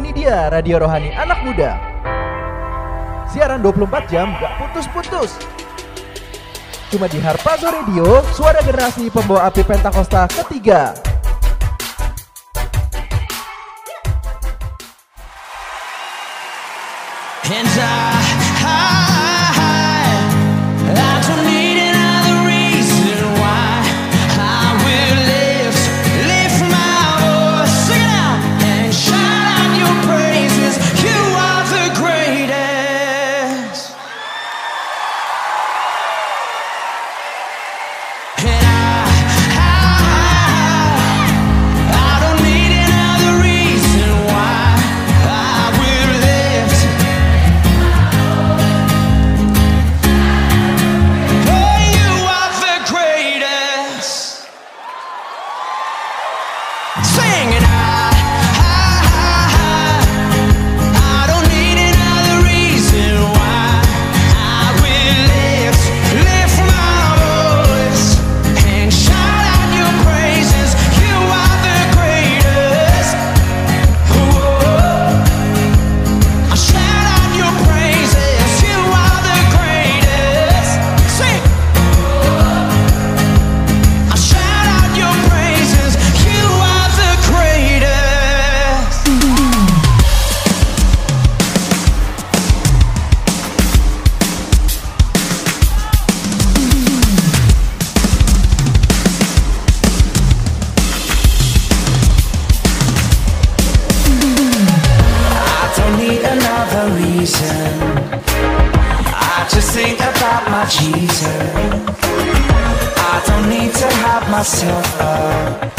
Ini dia Radio Rohani Anak Muda. Siaran 24 jam gak putus-putus. Cuma di Harpazo Radio, suara generasi pembawa api Pentakosta ketiga. Hands up, high. Jesus. I don't need to hype myself up.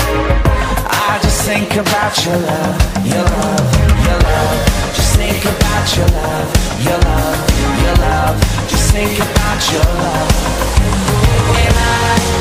I just think about your love, your love, your love. Just think about your love, your love, your love. Just think about your love. And I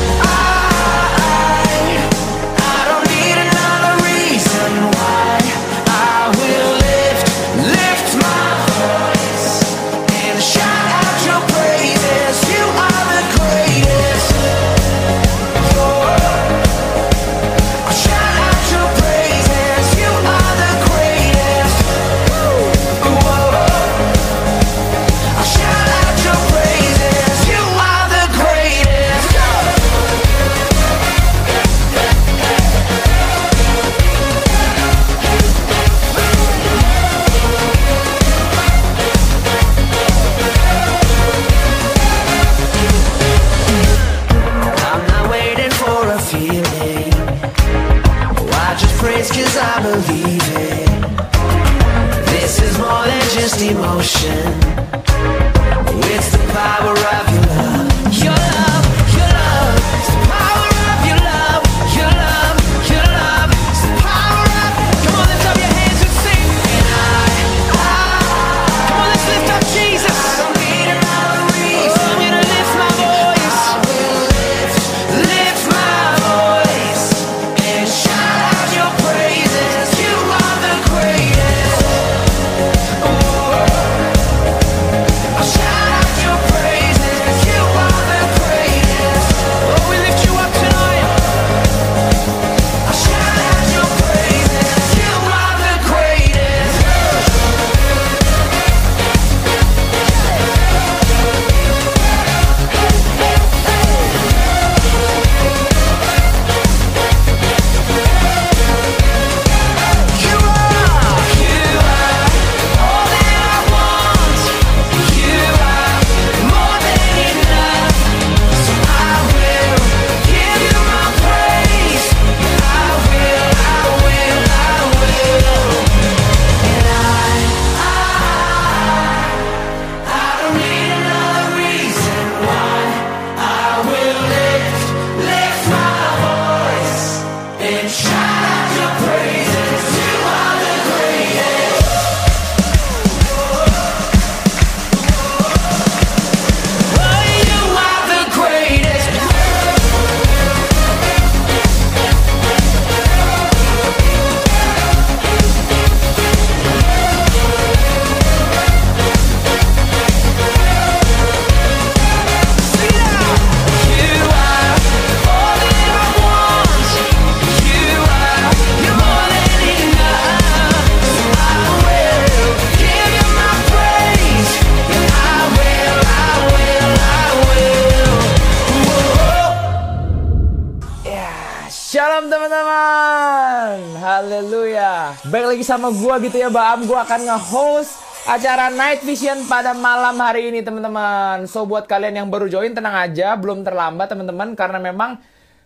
sama gua gitu ya Baam Gua akan nge-host acara Night Vision pada malam hari ini teman-teman So buat kalian yang baru join tenang aja Belum terlambat teman-teman Karena memang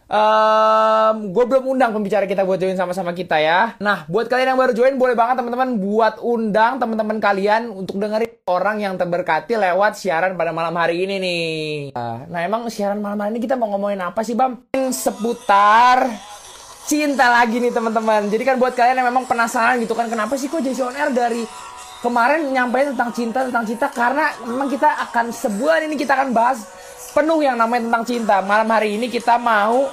Um, gue belum undang pembicara kita buat join sama-sama kita ya. Nah, buat kalian yang baru join, boleh banget teman-teman buat undang teman-teman kalian untuk dengerin orang yang terberkati lewat siaran pada malam hari ini nih. Nah, emang siaran malam hari ini kita mau ngomongin apa sih, Bam? Seputar cinta lagi nih teman-teman. Jadi kan buat kalian yang memang penasaran gitu kan, kenapa sih kok jadi on air dari kemarin nyampein tentang cinta tentang cinta karena memang kita akan sebulan ini kita akan bahas penuh yang namanya tentang cinta. Malam hari ini kita mau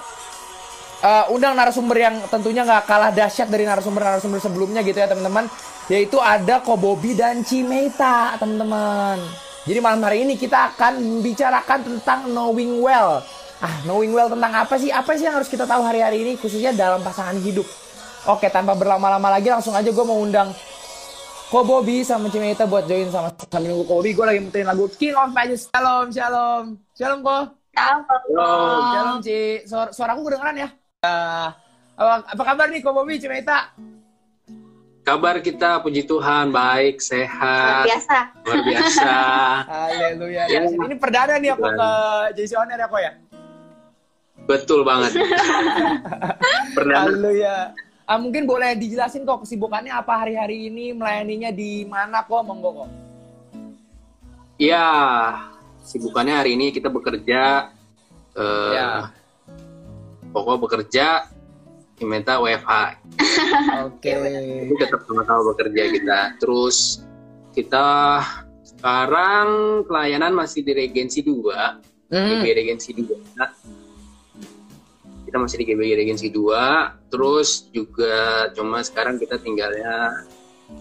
uh, undang narasumber yang tentunya nggak kalah dahsyat dari narasumber-narasumber sebelumnya gitu ya teman-teman. Yaitu ada Kobobi dan Cimeta teman-teman. Jadi malam hari ini kita akan membicarakan tentang knowing well. Ah, knowing well tentang apa sih? Apa sih yang harus kita tahu hari-hari ini khususnya dalam pasangan hidup? Oke, tanpa berlama-lama lagi langsung aja gue mau undang Ko Bobby sama Cimeta buat join sama sambil nunggu Bobby gue lagi muterin lagu King of Pages Shalom Shalom Shalom Ko Shalom Shalom Ci Suara, suaraku kedengeran ya uh, apa, apa kabar nih Ko Bobby Cimeta Kabar kita puji Tuhan baik, sehat. Luar biasa. Luar biasa. Haleluya. Ya. Ini perdana nih aku ke JC Owner ya, Ko ya? Betul banget. Perdana. Haleluya. Ah, mungkin boleh dijelasin kok kesibukannya apa hari-hari ini, melayaninya di mana kok, monggo kok. Ya, sibukannya hari ini kita bekerja. eh Ya. Pokok bekerja, minta WFH. Oke. Itu tetap sama-sama bekerja kita. Terus kita sekarang pelayanan masih di Regensi 2. Hmm. GBI Regensi 2. Kita masih di GBI Regensi 2. Terus juga cuma sekarang kita tinggalnya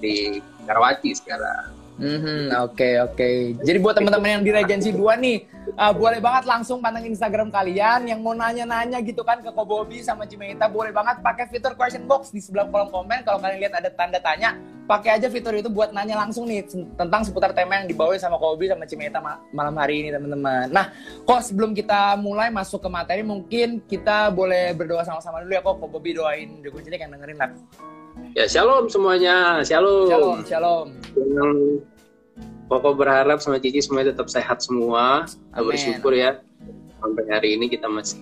di Karawaci sekarang. Mhm, Oke oke. Jadi buat teman-teman yang di Regensi 2 nih, uh, boleh banget langsung pantengin Instagram kalian yang mau nanya-nanya gitu kan ke Kobobi sama Cimeta, boleh banget pakai fitur question box di sebelah kolom komen. Kalau kalian lihat ada tanda tanya, pakai aja fitur itu buat nanya langsung nih tentang seputar tema yang dibawain sama Kobobi sama Cimeta ma- malam hari ini teman-teman. Nah, kok sebelum kita mulai masuk ke materi, mungkin kita boleh berdoa sama-sama dulu ya kok Kobobi doain Deku Cilik yang dengerin lah. Ya shalom semuanya, shalom. Shalom, shalom. Yang pokok berharap sama Cici semuanya tetap sehat semua. Kita Amin. bersyukur ya sampai hari ini kita masih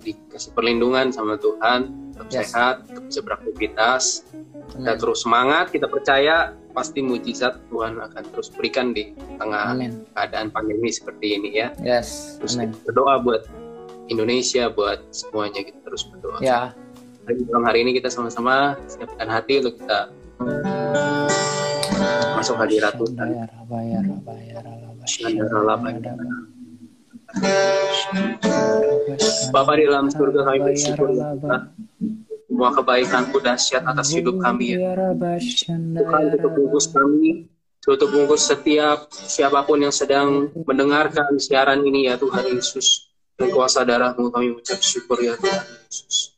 dikasih perlindungan sama Tuhan, tetap Yes. sehat, tetap bisa beraktivitas. Kita Amin. terus semangat, kita percaya pasti mujizat Tuhan akan terus berikan di tengah Amin. keadaan pandemi seperti ini ya. Yes, Terus kita berdoa buat Indonesia, buat semuanya kita terus berdoa. Ya, Hari malam hari ini kita sama-sama siapkan hati untuk kita masuk hadirat Tuhan. Bapa di dalam surga kami bersyukur ya. Semua kebaikan dahsyat atas hidup kami ya. Tuhan tutup bungkus kami, tutup bungkus setiap siapa pun yang sedang mendengarkan siaran ini ya Tuhan Yesus. Dan kuasa darahmu kami ucap syukur ya Tuhan Yesus.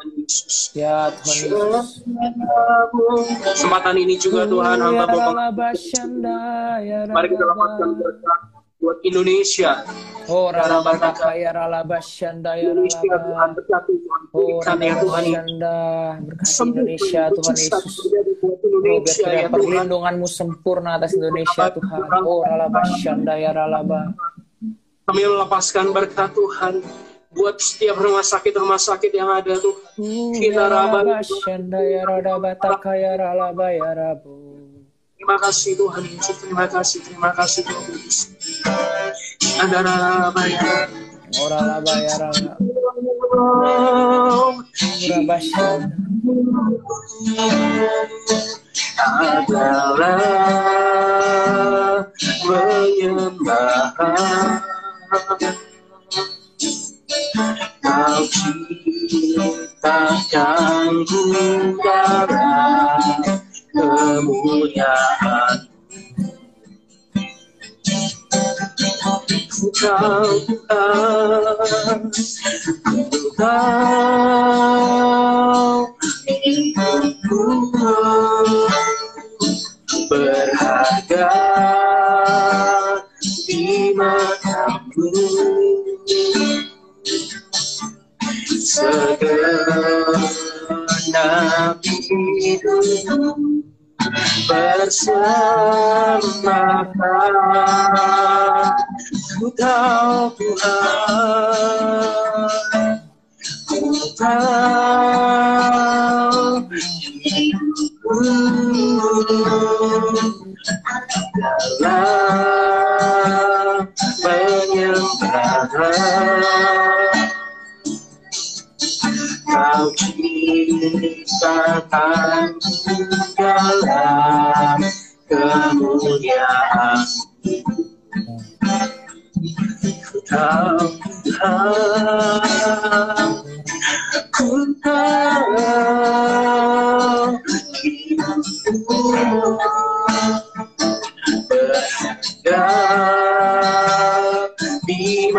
Tuhan Yesus. Ya Tuhan Yesus. Kesempatan ini juga Tuhan hamba bapak mari kita lepaskan berkat buat Indonesia. Oh, rala bataka ya rala basyanda ya rala Tuhan berkati Tuhan Oh, ya Tuhan Indonesia Tuhan Yesus. Oh, Indonesia ya perlindunganmu sempurna atas Indonesia Tuhan. Oh, rala basyanda ya rala. Kami melepaskan berkat Tuhan buat setiap rumah sakit rumah sakit yang ada tuh. Kita ya raba ya. Terima kasih Tuhan Yesus, terima kasih, terima kasih Tuhan Yesus. Ada apa ya? Oh, ya adalah menyembah Kau ku darat kemuliaan. Tuhan Engkau hidupku berharga di matamu segenap hidupku bersama Ku tahu Tuhan Ku tahu hidupku dalam penyembahan Kau ciptakan dalam kemuliaan. Tuhan Ku tahu hidupku berharga di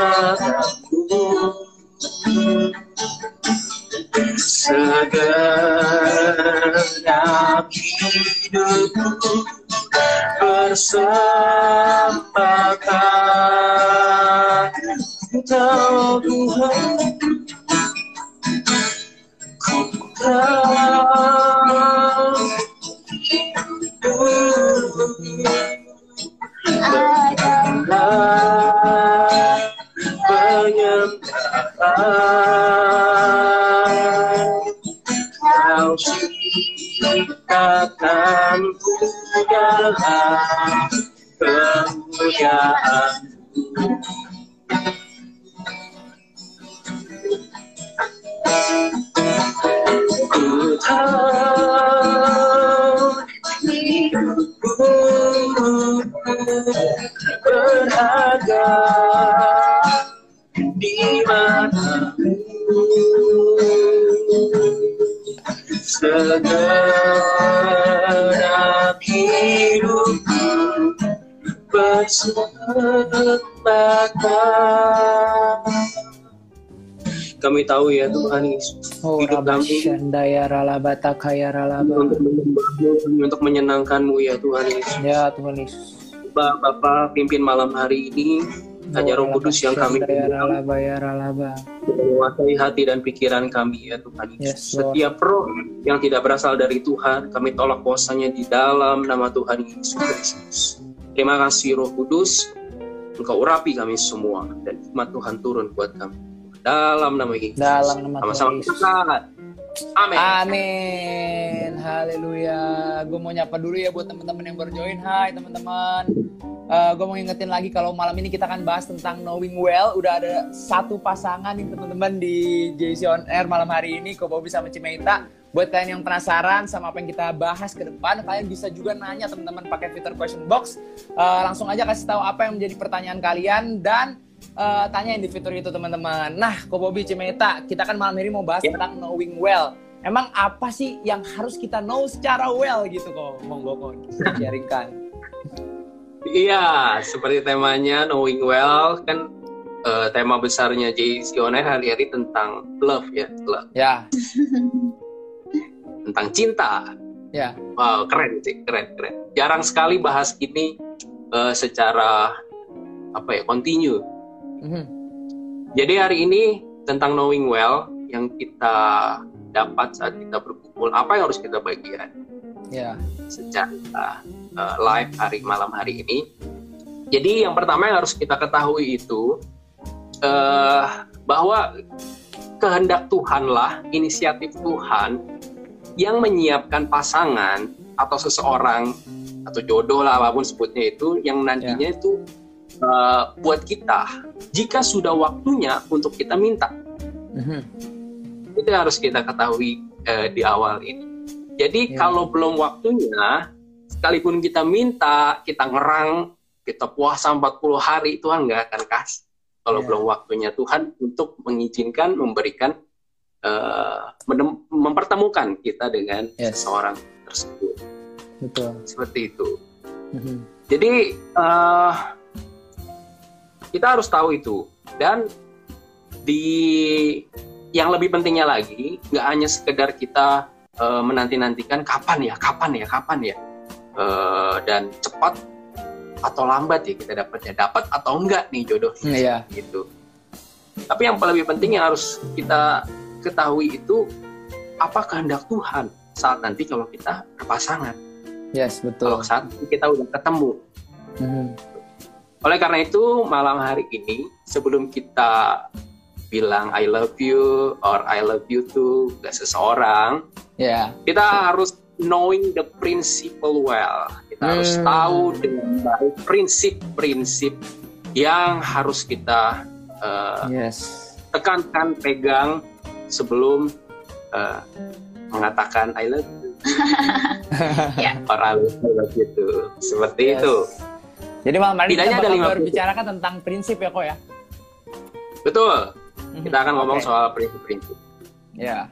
Oh, hidup kami Rabashandaya Ralabata Kaya Ralaba. untuk menyenangkanmu ya Tuhan Yesus Ya Tuhan Yesus. Bapak, Bapak pimpin malam hari ini hanya Roh Kudus yang kami ya menguasai hati dan pikiran kami ya Tuhan Yesus. Yes, Lord. Setiap roh yang tidak berasal dari Tuhan, kami tolak kuasanya di dalam nama Tuhan Yesus Kristus. Terima kasih Roh Kudus, Engkau urapi kami semua dan hikmat Tuhan turun buat kami. Dalam nama Yesus. Dalam nama Sama-sama. Amin. Amin. Haleluya. Gue mau nyapa dulu ya buat teman-teman yang baru join. Hai teman-teman. gue mau ingetin lagi kalau malam ini kita akan bahas tentang knowing well. Udah ada satu pasangan nih teman-teman di JC On Air malam hari ini. Ko Bobby sama Cimeita. Buat kalian yang penasaran sama apa yang kita bahas ke depan, kalian bisa juga nanya teman-teman pakai fitur question box. Eh, langsung aja kasih tahu apa yang menjadi pertanyaan kalian dan eh, tanyain di fitur itu teman-teman. Nah, Ko Bobby Cimeita, kita kan malam ini mau bahas Ya. tentang knowing well. Emang apa sih yang harus kita know secara well gitu kok? Monggo kok sharingkan. Iya, seperti temanya Knowing Well kan eh, tema besarnya JC On Air hari-hari tentang love ya, love, Ya, tentang cinta. ya, Wow, keren sih, keren, keren. Jarang sekali bahas ini eh, secara apa ya, continue. Mhm. Jadi hari ini tentang knowing well yang kita dapat saat kita berkumpul, apa yang harus kita bagian ya, secara eh, live hari malam hari ini. Jadi yang pertama yang harus kita ketahui itu eh, bahwa kehendak Tuhanlah, inisiatif Tuhan yang menyiapkan pasangan atau seseorang atau jodoh lah apa pun sebutnya itu yang nantinya itu eh, buat kita jika sudah waktunya untuk kita minta Mhm. itu yang harus kita ketahui eh, di awal ini. Jadi Ya. kalau belum waktunya, sekalipun kita minta, kita ngerang, kita puasa 40 hari, Tuhan nggak akan kasih. Kalau Ya. belum waktunya Tuhan untuk mengizinkan, memberikan menem- mempertemukan kita dengan Yes. seseorang tersebut. Betul. Seperti itu. Mhm. Jadi eh, kita harus tahu itu dan di yang lebih pentingnya lagi nggak hanya sekedar kita eh, menanti-nantikan kapan ya, kapan ya, kapan ya, Eh, dan cepat atau lambat ya kita dapatnya dapat atau enggak nih jodoh Hmm, Iya. gitu. Tapi yang lebih penting yang harus kita ketahui itu apa kehendak Tuhan saat nanti kalau kita berpasangan, Yes, kalau betul. saat kita udah ketemu. Mhm. Oleh karena itu, malam hari ini, sebelum kita bilang I love you or I love you too ke seseorang, Ya. kita harus knowing the principle well. Kita harus Hmm. tahu dengan baik prinsip-prinsip yang harus kita uh, Yes. tekankan, pegang sebelum uh, mengatakan I love you. Ya. Or I love you too. Seperti Yes. itu. Jadi malam hari kita bakal lima berbicarakan tentang prinsip ya kok ya. Betul. Kita akan ngomong Oke. soal prinsip-prinsip. Ya.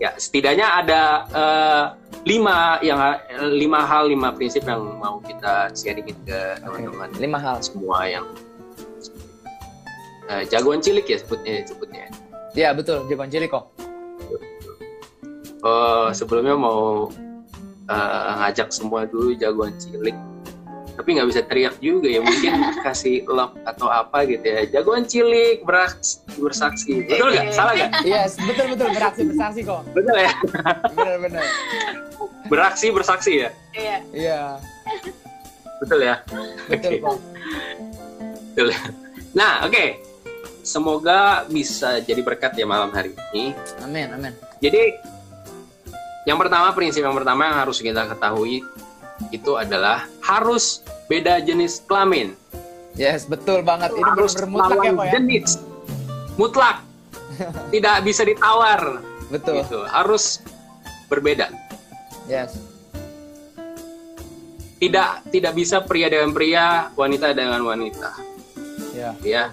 Ya, setidaknya ada eh, lima yang eh, lima hal, lima prinsip yang mau kita sharingin ke teman-teman Lima hal. semua yang eh, jagoan cilik ya sebutnya sebutnya. Ya betul. Jagoan cilik kok. Oh, sebelumnya mau eh, ngajak semua dulu jagoan cilik, tapi nggak bisa teriak juga ya mungkin kasih love atau apa gitu ya. Jagoan cilik beraks- bersaksi, betul nggak? Salah nggak? Yes, betul betul beraksi bersaksi kok. Betul ya? Benar benar. Beraksi bersaksi ya, Iya. Iya, betul ya? betul Oke. kok. Betul. Nah, oke. Semoga bisa jadi berkat ya malam hari ini. Amin, amin. Jadi, yang pertama, prinsip yang pertama yang harus kita ketahui itu adalah harus beda jenis kelamin. Yes, betul banget. Ini harus mutlak ya ya. jenis. Mutlak. Tidak bisa ditawar. Betul. Gitu. Harus berbeda. Yes. Tidak tidak bisa pria dengan pria, wanita dengan wanita. Ya. ya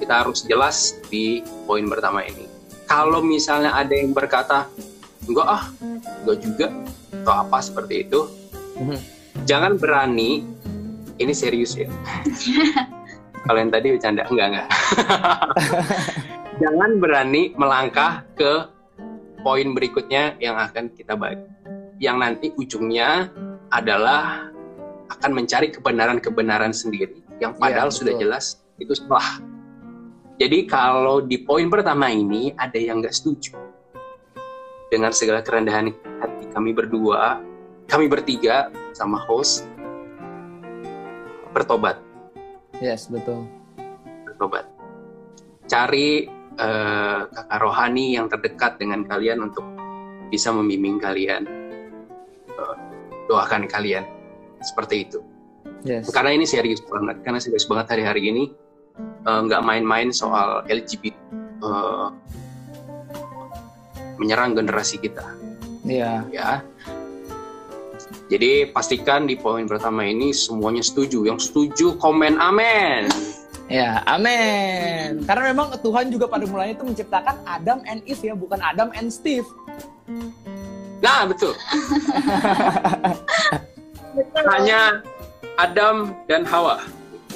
kita harus jelas di poin pertama ini kalau misalnya ada yang berkata enggak ah enggak juga atau apa seperti itu Mhm. Jangan berani. Ini serius ya. Kalau yang tadi bercanda enggak enggak. Jangan berani melangkah ke poin berikutnya yang akan kita bahas. Yang nanti ujungnya adalah akan mencari kebenaran-kebenaran sendiri yang padahal Iya, sudah jelas itu salah. Jadi kalau di poin pertama ini ada yang nggak setuju dengan segala kerendahan hati kami berdua, kami bertiga sama host bertobat, Yes, betul. bertobat. Cari eh, kakak rohani yang terdekat dengan kalian untuk bisa membimbing kalian, Eh, doakan kalian seperti itu. Yes. karena ini serius banget karena serius banget hari-hari ini eh, nggak main-main soal LGBT eh, menyerang generasi kita Iya. ya jadi pastikan di poin pertama ini semuanya setuju yang setuju komen amin Ya, amin. Karena memang Tuhan juga pada mulanya itu menciptakan Adam and Eve ya, bukan Adam and Steve. nah betul hanya Adam dan Hawa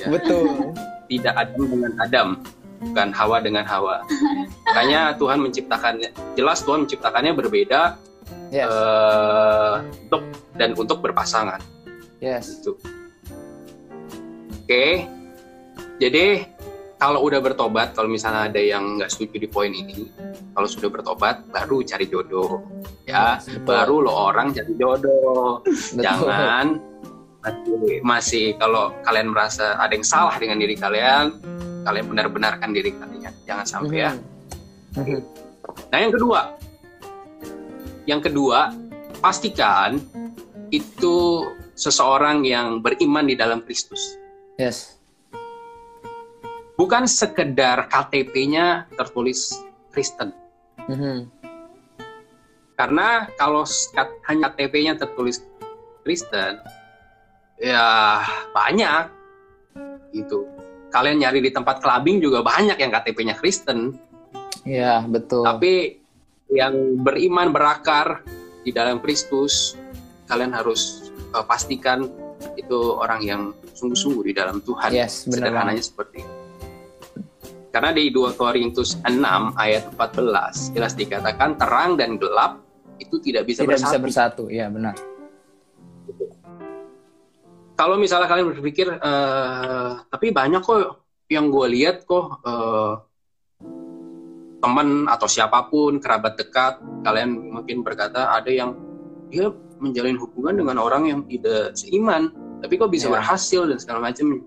Ya. Betul. tidak Adam dengan Adam, bukan Hawa dengan Hawa. Makanya Tuhan menciptakannya, jelas Tuhan menciptakannya berbeda Yes. eh, untuk dan untuk berpasangan. Yes. Gitu. Oke, jadi kalau udah bertobat, kalau misalnya ada yang nggak setuju di poin ini, kalau sudah bertobat, baru cari jodoh, ya. Betul. baru lo orang cari jodoh. Betul. Jangan masih, masih kalau kalian merasa ada yang salah dengan diri kalian, kalian benar-benarkan diri kalian. Jangan sampai ya. Mhm. Nah yang kedua, yang kedua pastikan itu seseorang yang beriman di dalam Kristus. Yes. Bukan sekedar KTP-nya tertulis Kristen. Mhm. Karena kalau hanya KTP-nya tertulis Kristen, ya banyak gitu. Kalian nyari di tempat clubbing juga banyak yang KTP-nya Kristen. Iya, betul. Tapi yang beriman berakar di dalam Kristus, kalian harus uh, pastikan itu orang yang sungguh-sungguh di dalam Tuhan. Yes, benar Sederhananya seperti itu. Karena di 2 Korintus 6 ayat 14 jelas dikatakan terang dan gelap itu tidak bisa Tidak bersatu. bisa bersatu. Iya, benar. Kalau misalnya kalian berpikir, eh, tapi banyak kok yang gue lihat kok eh, teman atau siapa pun kerabat dekat, kalian mungkin berkata ada yang dia menjalin hubungan dengan orang yang tidak seiman, tapi kok bisa Ya. berhasil dan segala macam.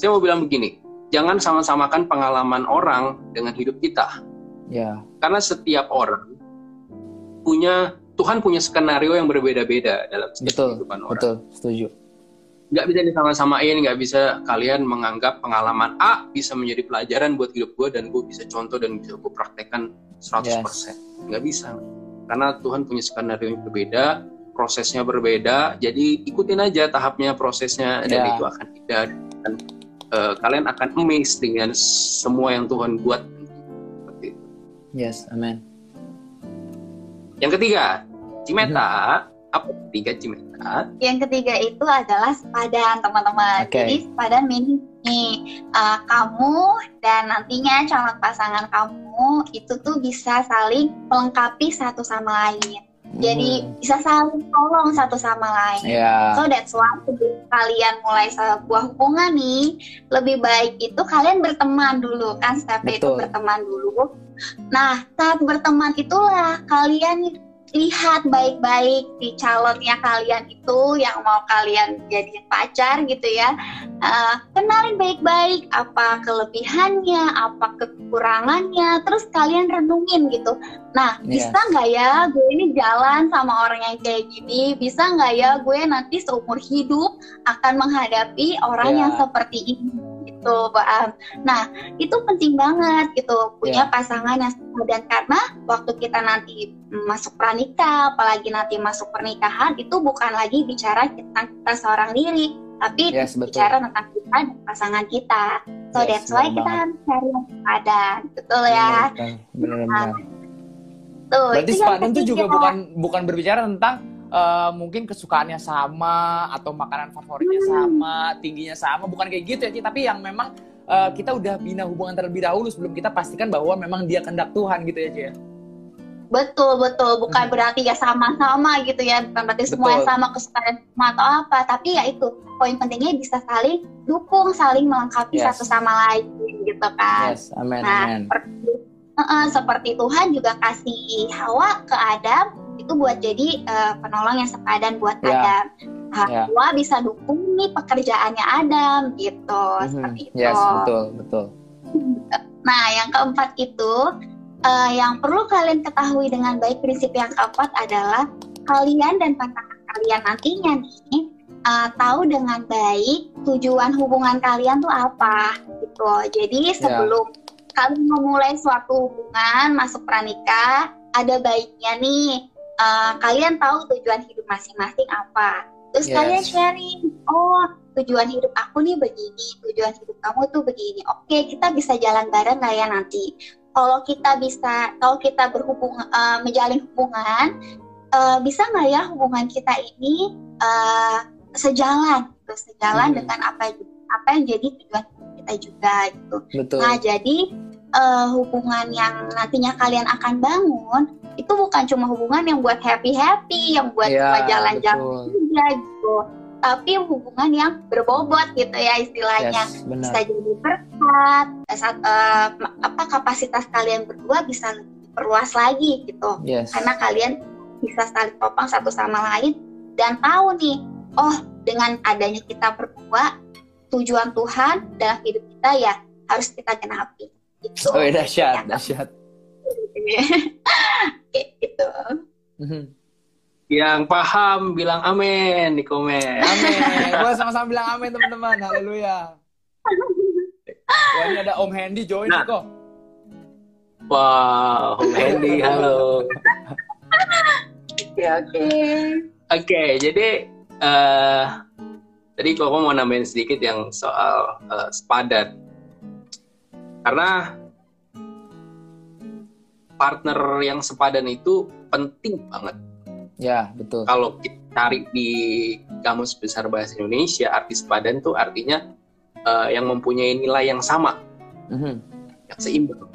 Saya mau bilang begini, jangan sama-samakan pengalaman orang dengan hidup kita. Ya, Karena setiap orang punya Tuhan punya skenario yang berbeda-beda dalam setiap betul. kehidupan orang. Betul, setuju. Nggak bisa disama-samain, nggak bisa kalian menganggap pengalaman A bisa menjadi pelajaran buat hidup gue dan gue bisa contoh dan bisa gue praktekkan 100%. Nggak bisa. Karena Tuhan punya skenario yang berbeda, prosesnya berbeda, jadi ikutin aja tahapnya, prosesnya, dan itu akan indah. Dan eh, kalian akan amazed dengan semua yang Tuhan buat. Seperti itu. Yes, amin. Yang ketiga, Cimeta. Apa ketiga Cimeta? Yang ketiga itu adalah sepadan, teman-teman. Oke. Jadi sepadan meaning nih, uh, kamu dan nantinya calon pasangan kamu itu tuh bisa saling melengkapi satu sama lain. Jadi Hmm. bisa saling tolong satu sama lain. Ya, So that's why sebelum kalian mulai sebuah hubungan nih, lebih baik itu kalian berteman dulu kan stepnya itu berteman dulu. Nah saat berteman itulah kalian lihat baik-baik di calonnya kalian itu yang mau kalian jadi pacar gitu ya. Eh, kenalin baik-baik apa kelebihannya, apa kekurangannya, terus kalian renungin gitu. Nah, Yes. bisa nggak ya gue ini jalan sama orang yang kayak gini? Bisa nggak ya gue nanti seumur hidup akan menghadapi orang Ya. yang seperti ini? Gitu, Mbak Am. Nah, itu penting banget gitu punya Ya. pasangan yang sepadan karena waktu kita nanti mm, masuk pranikah, apalagi nanti masuk pernikahan itu bukan lagi bicara tentang kita seorang diri, tapi Yes, betul. bicara tentang kita dan pasangan kita. So Yes, that's why kita harus cari yang sepadan, betul ya? benar-benar. Tuh, Berarti sepadan itu juga ketiga. bukan bukan berbicara tentang eh, mungkin kesukaannya sama atau makanan favoritnya sama, tingginya sama, bukan kayak gitu ya, Ci. Tapi yang memang eh, kita udah bina hubungan terlebih dahulu sebelum kita pastikan bahwa memang dia kehendak Tuhan gitu ya, Ci. ya. Betul betul, bukan Hmm. berarti ya sama-sama gitu ya, bukan berarti semua yang Betul. sama kesukaan sama atau apa, tapi ya itu poin pentingnya bisa saling dukung, saling melengkapi Yes. satu sama lain gitu kan. Yes, amin, Nah, amin. seperti, Heeh, seperti Tuhan juga kasih Hawa ke Adam itu buat jadi eh, penolong yang sepadan buat Ya. Adam. Ya. Hawa bisa dukung nih pekerjaannya Adam gitu, Mhm. seperti itu. Yes, betul, betul. Nah, yang keempat itu eh, yang perlu kalian ketahui dengan baik prinsip yang keempat adalah kalian dan pasangan kalian nantinya nih eh, tahu dengan baik tujuan hubungan kalian tuh apa gitu. Jadi sebelum kalian memulai suatu hubungan masuk pranikah, ada baiknya nih eh, kalian tahu tujuan hidup masing-masing apa. Terus Yes. kalian sharing, oh tujuan hidup aku nih begini, tujuan hidup kamu tuh begini. Oke, kita bisa jalan bareng nggak ya nanti? Kalau kita bisa, kalau kita berhubung, eh, menjalin hubungan, eh, bisa nggak ya hubungan kita ini eh, sejalan, gitu, sejalan Hmm. dengan apa apa yang jadi tujuan hidup kita juga gitu. Betul. Nah, jadi eh, hubungan yang nantinya kalian akan bangun itu bukan cuma hubungan yang buat happy happy, yang buat Iya, cuma jalan-jalan betul. aja gitu. Tapi hubungan yang berbobot gitu ya istilahnya. Yes, benar. Bisa jadi berkat, saat eh, apa kapasitas kalian berdua bisa lebih perluas lagi gitu. Yes. Karena kalian bisa saling topang satu sama lain dan tahu nih, oh dengan adanya kita berdua tujuan Tuhan dalam hidup kita ya harus kita genapi. Gitu. Oh, dahsyat, Ya, dahsyat. Kayak gitu. Mhm. Yang paham bilang amin di komen. Amin. Boleh sama-sama bilang amin teman-teman. Haleluya. Wah, ini ada Om Hendy join Nah. kok. Wow, Hendy, halo. Oke oke. Oke, jadi eh tadi kok mau nambahin sedikit yang soal eh, sepadan. Karena partner yang sepadan itu penting banget. Ya, betul. Kalau kita cari di kamus besar bahasa Indonesia, arti sepadan tuh artinya eh, yang mempunyai nilai yang sama, Mhm. yang seimbang.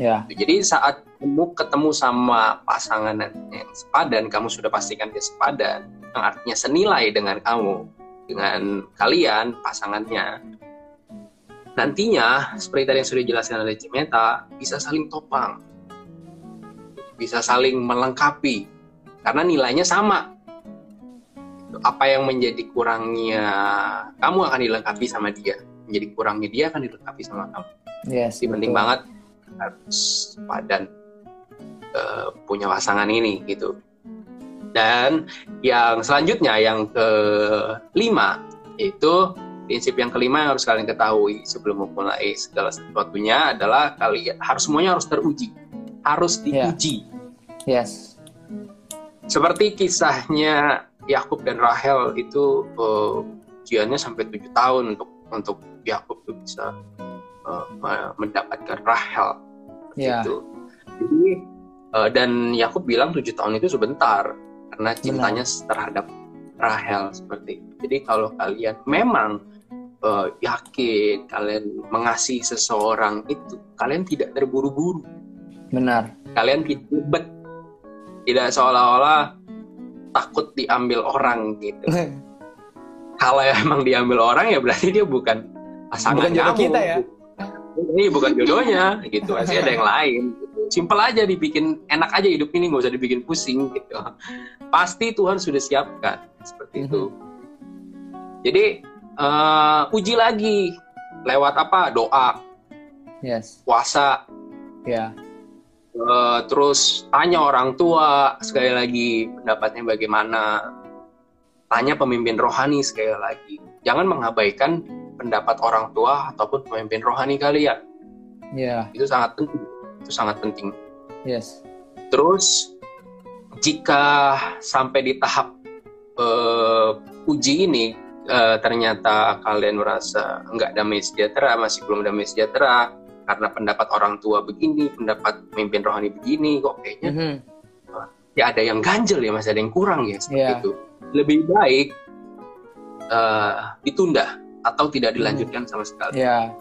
Ya, Jadi saat kamu ketemu sama pasangan yang sepadan, kamu sudah pastikan dia sepadan, yang artinya senilai dengan kamu, dengan kalian, pasangannya. Nantinya, seperti tadi yang sudah dijelaskan oleh Cimeta, bisa saling topang, bisa saling melengkapi, karena nilainya sama. Apa yang menjadi kurangnya kamu akan dilengkapi sama dia, menjadi kurangnya dia akan dilengkapi sama kamu yes. sih penting banget harus padan eh, punya pasangan ini gitu. Dan yang selanjutnya yang kelima itu prinsip yang kelima yang harus kalian ketahui sebelum memulai segala sesuatunya adalah kalian harus semuanya harus teruji, harus Ya. diuji. Yes. Seperti kisahnya Yakub dan Rahel itu eh, ujiannya sampai tujuh tahun untuk untuk Yakub tuh bisa eh, mendapatkan Rahel Ya. gitu. Jadi eh, dan Yakub bilang tujuh tahun itu sebentar karena cintanya terhadap Rahel seperti itu. Jadi kalau kalian memang eh, yakin kalian mengasihi seseorang itu, kalian tidak terburu-buru, Benar. kalian tidak ribet, tidak seolah-olah takut diambil orang gitu. Kalau emang diambil orang ya berarti dia bukan pasangan Bukan jodoh kamu. kita ya. Ini bukan jodohnya gitu, pasti ada yang lain. Gitu. Simpel aja dibikin enak aja hidup ini nggak usah dibikin pusing gitu. Pasti Tuhan sudah siapkan seperti itu. Jadi eh, uji lagi lewat apa? Doa, Yes. puasa, Ya. Eh, terus tanya orang tua sekali lagi pendapatnya bagaimana. Tanya pemimpin rohani sekali lagi. Jangan mengabaikan pendapat orang tua ataupun pemimpin rohani kalian. Ya. Itu sangat penting. Itu sangat penting. Yes. Terus jika sampai di tahap eh, uji ini eh, ternyata kalian merasa nggak damai sejahtera, masih belum damai sejahtera karena pendapat orang tua begini, pendapat pemimpin rohani begini, kok kayaknya Mhm. ya ada yang ganjel ya, masih ada yang kurang ya seperti Iya. itu. Lebih baik eh, ditunda atau tidak dilanjutkan sama sekali Ya.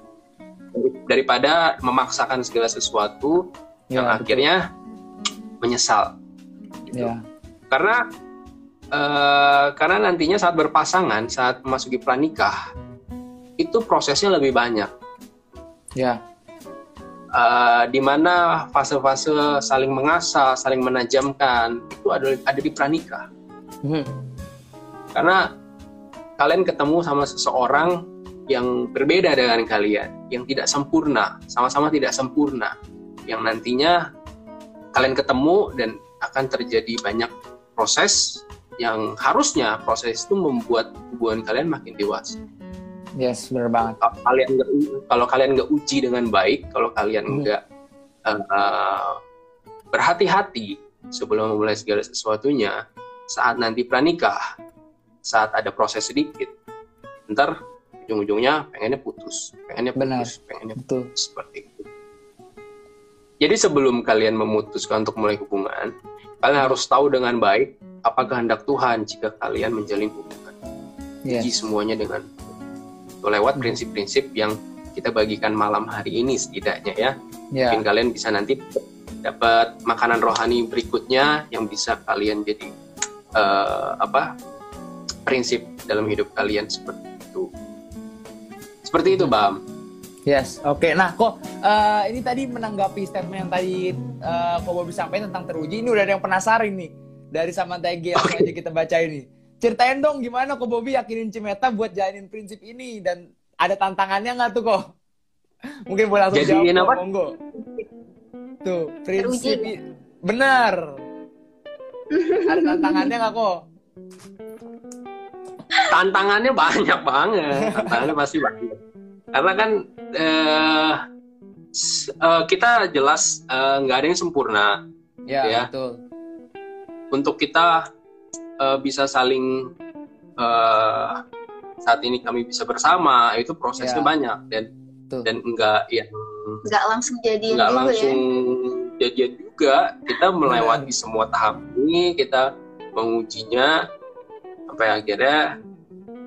daripada memaksakan segala sesuatu yang Ya. akhirnya menyesal. Gitu. Ya. Karena eh, karena nantinya saat berpasangan, saat memasuki pranikah, itu prosesnya lebih banyak. Ya. Eh, di mana fase-fase saling mengasah, saling menajamkan itu ada ada di pranikah. Mhm. Karena kalian ketemu sama seseorang yang berbeda dengan kalian, yang tidak sempurna, sama-sama tidak sempurna, yang nantinya kalian ketemu dan akan terjadi banyak proses yang harusnya proses itu membuat hubungan kalian makin dewasa. Yes, benar banget. Kalau kalian nggak kalau kalian nggak uji dengan baik, kalau kalian Hmm. nggak eh, eh, berhati-hati sebelum memulai segala sesuatunya, saat nanti pranikah, saat ada proses sedikit, ntar ujung-ujungnya pengennya putus, pengennya Benar. putus, pengennya Betul. putus seperti itu. Jadi sebelum kalian memutuskan untuk mulai hubungan, kalian harus tahu dengan baik apa kehendak Tuhan jika kalian menjalin hubungan uji Yes. semuanya dengan lewat prinsip-prinsip yang kita bagikan malam hari ini setidaknya ya. Ya. Mungkin kalian bisa nanti dapat makanan rohani berikutnya yang bisa kalian jadi eh, apa prinsip dalam hidup kalian seperti itu. Seperti itu, Bam. Yes, oke. Nah, kok eh, ini tadi menanggapi statement yang tadi eh, kok Bobby sampaikan tentang teruji, ini udah ada yang penasaran nih dari Samantha G langsung aja kita baca ini. Ceritain dong gimana kok Bobby yakinin Cimeta buat jalanin prinsip ini dan ada tantangannya nggak tuh kok? Mungkin boleh langsung Jadiin jawab, apa? monggo. Tuh, prinsip Teruji. i- benar. ada tantangannya nggak kok? Tantangannya banyak banget. Tantangannya pasti banyak. Karena kan eh, eh, kita jelas eh, nggak ada yang sempurna. Ya, Ya. betul. untuk kita eh, bisa saling eh, saat ini kami bisa bersama itu prosesnya Ya. banyak dan Betul. dan enggak yang nggak langsung jadian enggak langsung ya jadian juga kita melewati semua tahap ini kita mengujinya sampai akhirnya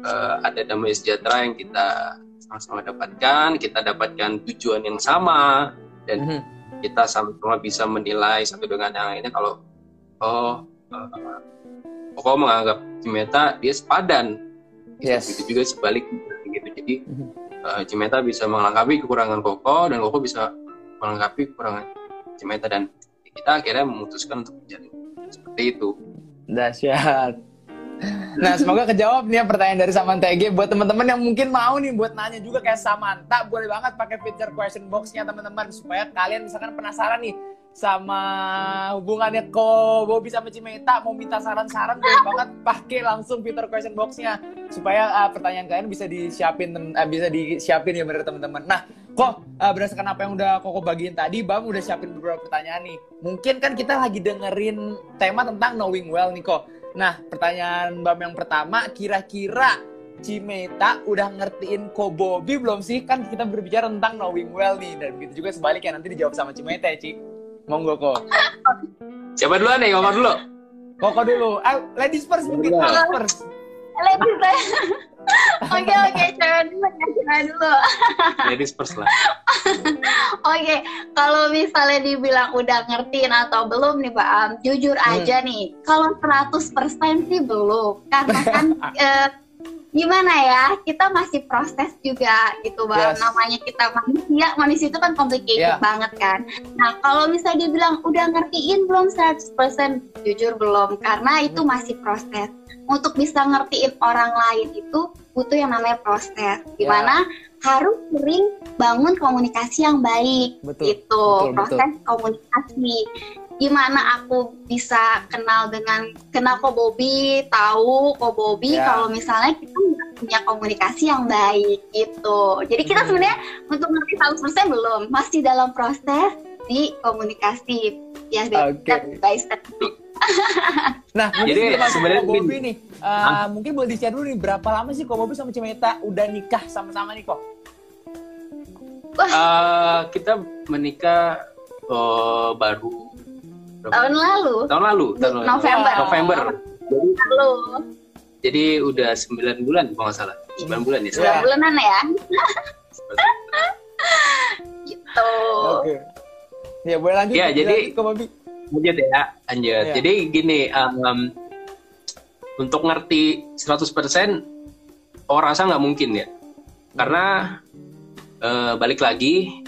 eh, ada damai sejahtera yang kita sama-sama dapatkan kita dapatkan tujuan yang sama dan Mhm. kita sama-sama bisa menilai satu dengan yang lainnya kalau oh uh, Koko menganggap Cimeta dia sepadan. Yes. itu juga sebaliknya gitu. Jadi uh, Cimeta bisa melengkapi kekurangan Koko dan Koko bisa melengkapi kekurangan Cimeta. Dan kita akhirnya memutuskan untuk menjalin seperti itu. Dahsyat. Nah, semoga kejawab nih ya pertanyaan dari Samantha EG buat teman-teman yang mungkin mau nih buat nanya juga kayak Samantha, boleh banget pakai fitur question box-nya teman-teman. Supaya kalian misalkan penasaran nih sama hubungannya ko Bobby sama Cimeta mau minta saran-saran boleh banget pakai langsung fitur question box-nya supaya uh, pertanyaan kalian bisa disiapin uh, bisa disiapin ya bener teman-teman. Nah, kok uh, berdasarkan apa yang udah Koko bagiin tadi, Bam udah siapin beberapa pertanyaan nih. Mungkin kan kita lagi dengerin tema tentang knowing well nih kok. Nah, pertanyaan Bam yang pertama, kira-kira Cimeta udah ngertiin Ko Bobby belum sih? Kan kita berbicara tentang knowing well nih. Dan begitu juga sebaliknya, nanti dijawab sama Cimeta ya, Ci. Monggo, Ko. siapa duluan nih Koko dulu Koko dulu. Eh, ladies first mungkin. Ladies first. Ladies first. Oke oke cewek dulu ya cewek dulu. ladies first lah Oke kalau misalnya dibilang udah ngertiin atau belum nih Pak Am, jujur Hmm. aja nih kalau 100% sih belum karena kan eh, gimana ya? Kita masih proses juga gitu bang. Yes. namanya kita manusia manusia itu kan complicated Yeah. banget kan. Nah kalau misalnya dibilang udah ngertiin belum 100% jujur belum karena itu masih proses. Untuk bisa ngertiin orang lain itu butuh yang namanya proses. Di mana harus sering bangun komunikasi yang baik Betul, gitu. Betul, proses komunikasi gimana aku bisa kenal dengan kenal kok Bobby tahu kok Bobby Ya. kalau misalnya kita punya komunikasi yang baik gitu jadi kita Hmm. sebenarnya untuk ngerti 100% belum masih dalam proses di komunikasi ya Oke. step by step Nah, Jadi, sebenarnya Bobby nih, uh, mungkin boleh di-share dulu nih berapa lama sih Ko Bobby sama Cimeta udah nikah sama-sama nih kok? Eh, kita menikah eh, baru? Tahun lalu tahun lalu tahun lalu. November. November jadi, lalu jadi udah 9 bulan kalau nggak salah 9 bulan ya Iya. dua bulanan ya gitu Oke. Ya, boleh lanjut. Ya, lanjut, jadi- lanjut, lanjut ya lanjut Iya. jadi gini um, untuk ngerti 100% orang rasa nggak mungkin ya karena eh, balik lagi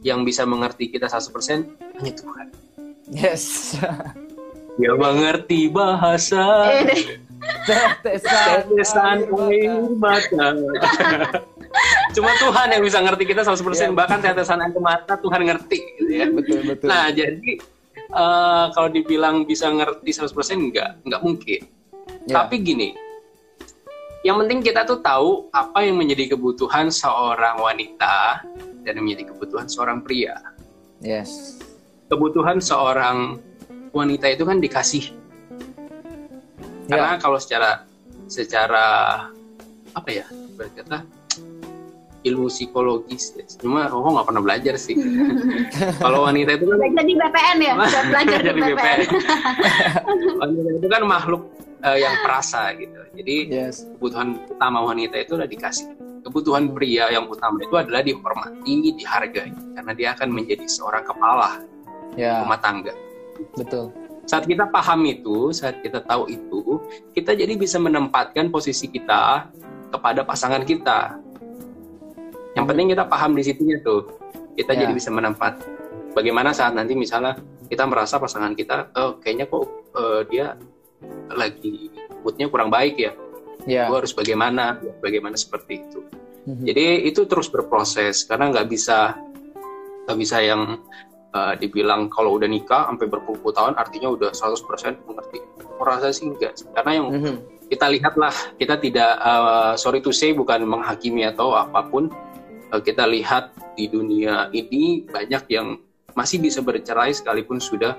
yang bisa mengerti kita 100% hanya Tuhan Yes. dia mengerti bahasa. Tetesan air mata. cuma Tuhan yang bisa ngerti kita 100% Iya. bahkan tetesan air mata Tuhan ngerti gitu ya Betul, betul. Nah, jadi eh, kalau dibilang bisa ngerti 100% enggak, enggak mungkin. Ya. Tapi gini, yang penting kita tuh tahu apa yang menjadi kebutuhan seorang wanita dan yang menjadi kebutuhan seorang pria. Yes. Kebutuhan seorang wanita itu kan dikasih. Ya. Karena kalau secara secara apa ya, berkata ilmu psikologis ya. Cuma Roko nggak pernah belajar sih. kalau wanita itu kan Belajar di BPN ya Udah belajar di Dari BPN BPN. wanita itu kan makhluk eh, yang perasa gitu. Jadi Yes. kebutuhan utama wanita itu adalah dikasih. Kebutuhan pria yang utama itu adalah dihormati, dihargai karena dia akan menjadi seorang kepala Ya, rumah tangga. betul. Saat kita paham itu, saat kita tahu itu, kita jadi bisa menempatkan posisi kita kepada pasangan kita. Yang penting kita paham di situnya tuh. Kita Ya. jadi bisa menempat. Bagaimana saat nanti misalnya kita merasa pasangan kita, oh kayaknya kok eh, dia lagi moodnya kurang baik ya. Ya. Gue harus bagaimana, bagaimana seperti itu. Mhm. Jadi itu terus berproses karena nggak bisa nggak bisa yang uh, dibilang kalau udah nikah sampai berpuluh-puluh tahun artinya udah 100% mengerti. Aku rasa sih enggak. Karena yang Mhm. kita lihatlah kita tidak uh, sorry to say bukan menghakimi atau apa pun Uh, kita lihat di dunia ini banyak yang masih bisa bercerai sekalipun sudah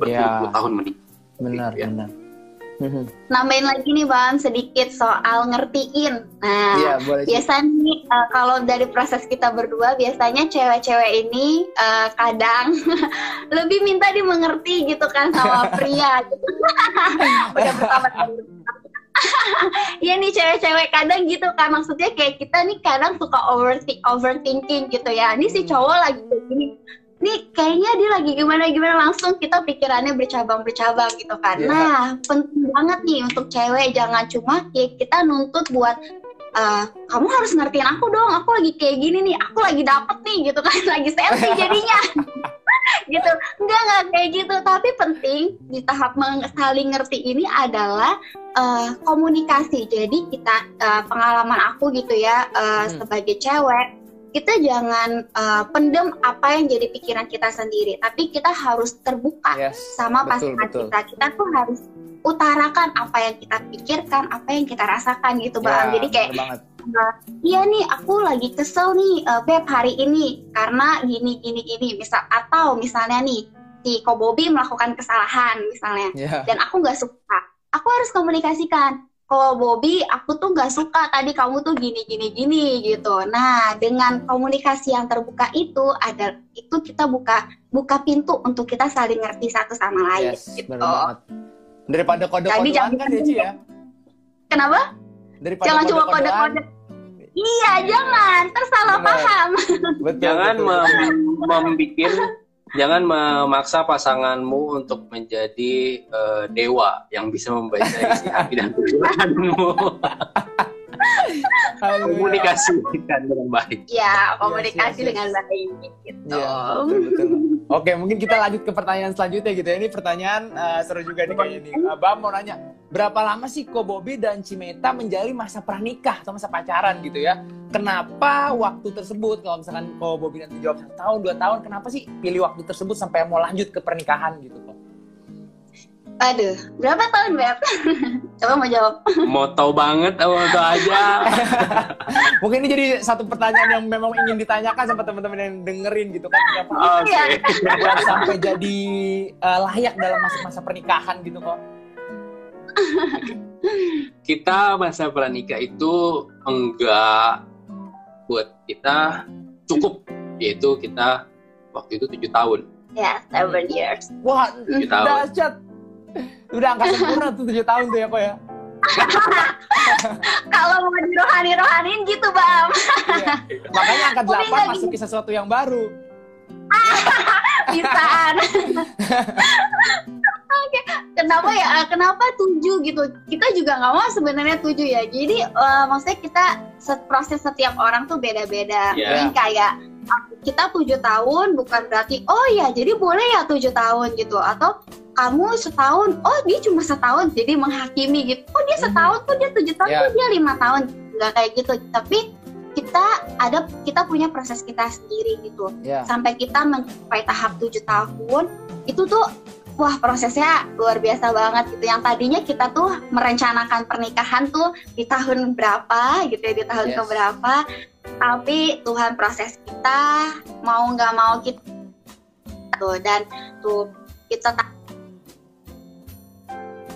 berpuluh-puluh Ya. tahun menikah. Benar, Ya. benar. Nambahin lagi nih bang sedikit soal ngertiin. Nah, boleh. Ci. biasanya uh, kalau dari proses kita berdua biasanya cewek-cewek ini uh, kadang lebih minta dimengerti gitu kan sama pria gitu. Udah pertama kali. Iya nih cewek-cewek kadang gitu kan maksudnya kayak kita nih kadang suka overthink overthinking gitu ya. Ini si cowok lagi gini. Nih kayaknya dia lagi gimana gimana langsung kita pikirannya bercabang-bercabang gitu kan. Iya. Nah, penting banget nih untuk cewek jangan cuma kayak kita nuntut buat eh, kamu harus ngertiin aku dong, aku lagi kayak gini nih, aku lagi dapet nih gitu kan, lagi selfie jadinya. gitu, enggak enggak kayak gitu, tapi penting di tahap saling ngerti ini adalah eh, komunikasi. Jadi kita eh, pengalaman aku gitu ya eh, Hmm. sebagai cewek, kita jangan eh, pendem apa yang jadi pikiran kita sendiri, tapi kita harus terbuka Yes. sama betul, pasangan betul. kita. Kita tuh harus utarakan apa yang kita pikirkan, apa yang kita rasakan gitu, Bang. Ya, Jadi kayak banget. iya nih aku lagi kesel nih eh, Beb hari ini karena gini gini gini misal atau misalnya nih si Ko Bobi melakukan kesalahan misalnya Ya. dan aku nggak suka aku harus komunikasikan Ko Bobi aku tuh nggak suka tadi kamu tuh gini gini gini gitu nah dengan komunikasi yang terbuka itu ada itu kita buka buka pintu untuk kita saling ngerti satu sama lain Yes, gitu. Daripada Jadi kode-kodean jangan- kan ya, Ci ya? kenapa Daripada jangan cuma kode-kodean. kode-kode iya jangan tersalah paham Betul, Jangan betul. mem- membikin jangan memaksa pasanganmu untuk menjadi eh, dewa yang bisa membaca isi hati dan pikiranmu. Haleluya. Komunikasikan dengan baik. ya komunikasi Yes, yes, yes. dengan baik gitu Iya, betul, betul. Oke, mungkin kita lanjut ke pertanyaan selanjutnya gitu ya. Ini pertanyaan eh, seru juga nih kayaknya nih. Eh, Bam mau nanya, berapa lama sih Ko Bobi dan Cimeta menjalani masa pranikah atau masa pacaran gitu ya? Kenapa waktu tersebut, kalau misalkan Ko Bobi nanti jawab satu tahun, dua tahun, kenapa sih pilih waktu tersebut sampai mau lanjut ke pernikahan gitu? Aduh, berapa tahun Beb? Coba mau jawab. Mau tahu banget atau mau tahu aja. Mungkin ini jadi satu pertanyaan yang memang ingin ditanyakan sama teman-teman yang dengerin gitu kan. Kenapa. Iya. buat sampai jadi eh, layak dalam masa-masa pernikahan gitu kok? Kita masa pranikah itu enggak buat kita cukup yaitu kita waktu itu tujuh tahun. Ya, seven years. Wah, Tujuh tahun. dahsyat. Udah angka sempurna tuh 7 tahun tuh ya kok ya. Kalau mau dirohani-rohanin gitu, Bam. Iya. Makanya angka Tapi 8 nggak masuki sesuatu yang baru. Bisaan. Oke, kenapa ya? eh, Kenapa tujuh gitu? Kita juga nggak mau sebenarnya tujuh ya. Jadi eh, maksudnya kita set- proses setiap orang tuh beda-beda. Iya. Mungkin kayak kita tujuh tahun bukan berarti oh ya jadi boleh ya tujuh tahun gitu atau kamu setahun oh dia cuma setahun jadi menghakimi gitu oh dia Mhm. setahun tuh dia tujuh tahun Ya. tuh dia lima tahun nggak kayak gitu tapi kita ada kita punya proses kita sendiri gitu Ya. sampai kita mencapai tahap tujuh tahun itu tuh wah prosesnya luar biasa banget gitu yang tadinya kita tuh merencanakan pernikahan tuh di tahun berapa gitu ya di tahun Yes. keberapa tapi Tuhan proses kita mau nggak mau kita tuh dan tuh kita ta-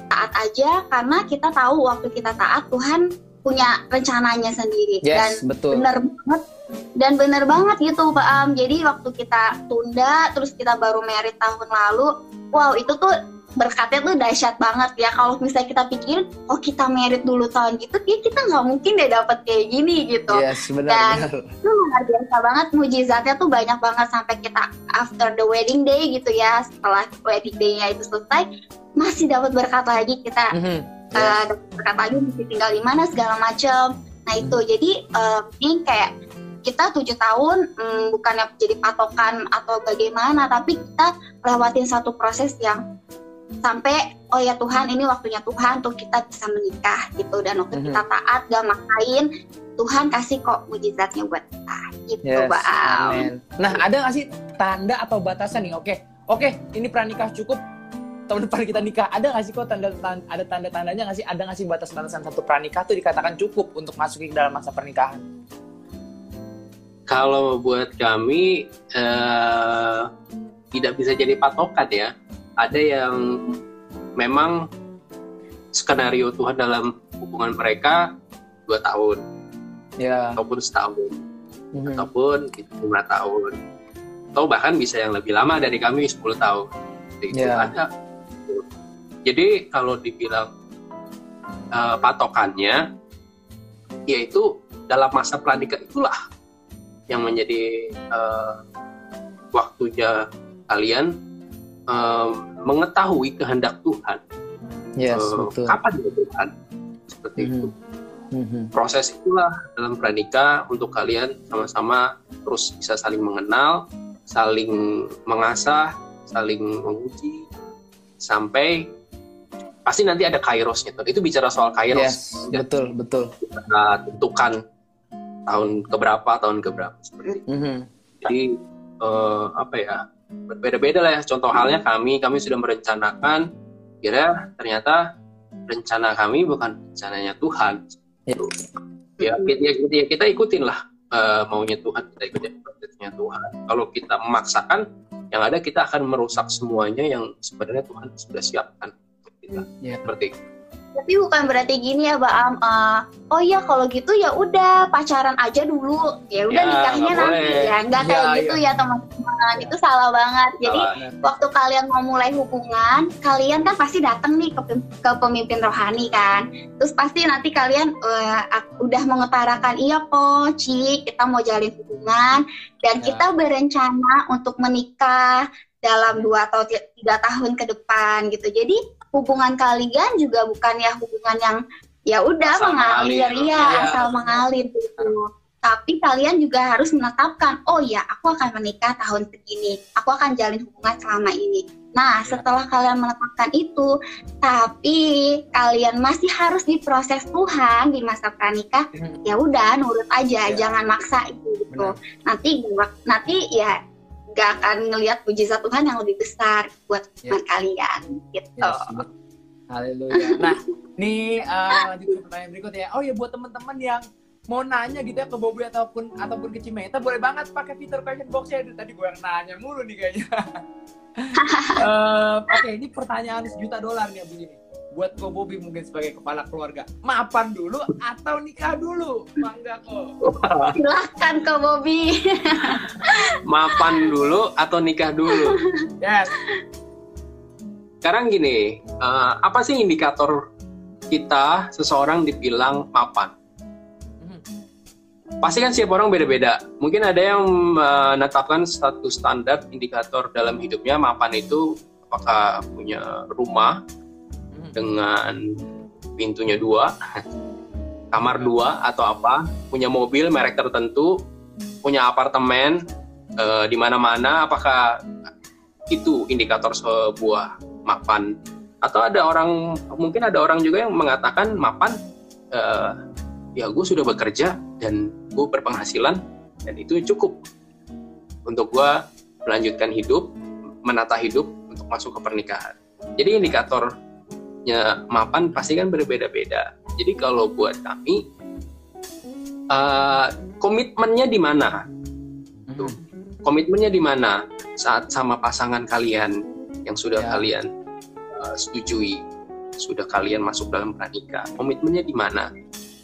taat aja karena kita tahu waktu kita taat Tuhan punya rencananya sendiri dan Yes, betul. bener banget dan bener banget gitu Pak Am jadi waktu kita tunda terus kita baru merit tahun lalu wow itu tuh berkatnya tuh dahsyat banget ya kalau misalnya kita pikir oh kita merit dulu tahun gitu ya kita nggak mungkin deh dapet kayak gini gitu Yes, benar Dan- benar. itu luar biasa banget mujizatnya tuh banyak banget sampai kita after the wedding day gitu ya setelah wedding day-nya itu selesai masih dapat berkat lagi kita Mhm. Eh, dapat berkat lagi mesti tinggal di mana segala macam nah itu jadi eh, ini kayak kita tujuh tahun mm, bukannya jadi patokan atau bagaimana tapi kita lewatin satu proses yang sampai oh ya Tuhan ini waktunya Tuhan untuk kita bisa menikah gitu dan waktu Mhm. kita taat gak maksain Tuhan kasih kok mujizatnya buat kita gitu Yes. Nah, ada nggak sih tanda atau batasan nih? Oke, oke, ini pranikah cukup. Tahun depan kita nikah. Ada nggak sih kok tanda, tan- ada tanda-tandanya nggak sih? Ada nggak sih batas-batasan satu pranikah tuh dikatakan cukup untuk masuk ke dalam masa pernikahan? Kalau buat kami eh, tidak bisa jadi patokan ya. Ada yang memang skenario Tuhan dalam hubungan mereka dua tahun Ya. ataupun setahun Mhm. ataupun lima tahun atau bahkan bisa yang lebih lama dari kami 10 tahun itu Ya. ada jadi kalau dibilang eh, patokannya yaitu dalam masa pranikah itulah yang menjadi eh, waktunya kalian eh, mengetahui kehendak Tuhan Yes, Eh, betul. kapan Tuhan seperti Mhm. itu Mhm. proses itulah dalam pranikah untuk kalian sama-sama terus bisa saling mengenal, saling mengasah, saling menguji sampai pasti nanti ada kairosnya tuh. Itu bicara soal kairos. Yes, betul, betul. Kita tentukan tahun keberapa, tahun keberapa seperti itu. Mhm. Jadi eh, apa ya? Berbeda-beda lah ya. Contoh halnya kami, kami sudah merencanakan kira ternyata rencana kami bukan rencananya Tuhan. Ya. Ya, kita, ya, kita, ya, kita ikutin lah eh, maunya Tuhan, kita ikutin prosesnya Tuhan. Kalau kita memaksakan, yang ada kita akan merusak semuanya yang sebenarnya Tuhan sudah siapkan untuk kita. Ya. Seperti itu. Tapi bukan berarti gini ya, Baam. eh, oh ya kalau gitu ya udah pacaran aja dulu. Ya udah Ya, nikahnya nanti boleh. ya. Nggak kayak Ya, gitu ya. ya teman-teman. Itu salah banget. Jadi Salah. waktu kalian mau mulai hubungan, kalian kan pasti datang nih ke, ke pemimpin rohani kan. Terus pasti nanti kalian ak- udah mengutarakan iya po, Ci, kita mau jalin hubungan dan Ya. kita berencana untuk menikah dalam dua atau ti- tiga tahun ke depan gitu. Jadi hubungan kalian juga bukan ya hubungan yang ya udah mengalir, mengalir. ya Ya. asal mengalir gitu. Tapi kalian juga harus menetapkan, oh ya, aku akan menikah tahun segini, aku akan jalin hubungan selama ini. Nah, Ya. setelah kalian menetapkan itu, tapi kalian masih harus diproses Tuhan di masa pranikah, Hmm. ya udah nurut aja, Ya. jangan maksa gitu. Benar. Nanti nanti ya gak akan ngelihat mujizat Tuhan yang lebih besar buat Ya. hubungan kalian gitu. Yes, betul. Haleluya. Nah, nih eh, lanjut ke pertanyaan berikutnya. Oh ya buat teman-teman yang mau nanya gitu ya ke Bobby ataupun ataupun ke Cimeta boleh banget pakai fitur question box ya tadi gue yang nanya mulu nih kayaknya Eh, oke ini pertanyaan sejuta dolar nih begini buat Ko Bobby mungkin sebagai kepala keluarga mapan dulu atau nikah dulu mangga kok Silahkan ke Bobby. Mapan dulu atau nikah dulu? yes Sekarang gini, eh, apa sih indikator kita seseorang dibilang mapan? Mhm. Pasti kan setiap orang beda-beda. Mungkin ada yang menetapkan satu standar indikator dalam hidupnya mapan itu apakah punya rumah. Dengan pintunya dua, kamar dua atau apa, punya mobil merek tertentu, punya apartemen eh, di mana-mana, apakah itu indikator sebuah mapan? Atau ada orang, mungkin ada orang juga yang mengatakan mapan, eh, ya gue sudah bekerja dan gue berpenghasilan dan itu cukup untuk gue melanjutkan hidup, menata hidup untuk masuk ke pernikahan. Jadi indikatornya mapan pasti kan berbeda-beda. Jadi kalau buat kami eh, komitmennya di mana? Mhm. Komitmennya di mana saat sama pasangan kalian yang sudah Ya. kalian eh, setujui, sudah kalian masuk dalam pranikah. Komitmennya di mana?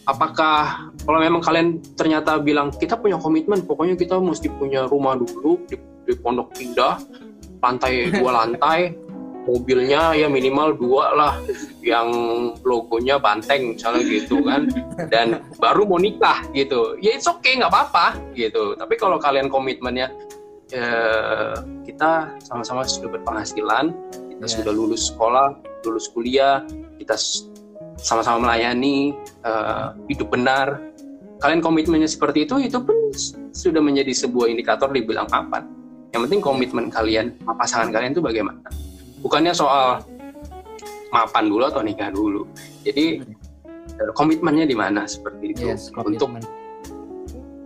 Apakah kalau memang kalian ternyata bilang kita punya komitmen, pokoknya kita mesti punya rumah dulu di, di Pondok Indah, lantai dua lantai, mobilnya ya minimal dua lah, yang logonya banteng misalnya gitu kan, dan baru mau nikah gitu. Ya it's okay nggak apa-apa gitu. Tapi kalau kalian komitmennya eh, kita sama-sama sudah berpenghasilan, kita Yes. sudah lulus sekolah, lulus kuliah, kita sama-sama melayani eh, hidup benar. Kalian komitmennya seperti itu, itu pun sudah menjadi sebuah indikator dibilang mapan. Yang penting komitmen kalian, pasangan kalian itu bagaimana. Bukannya soal mapan dulu atau nikah dulu. Jadi eh, komitmennya di mana seperti itu? Yes untuk komitmen.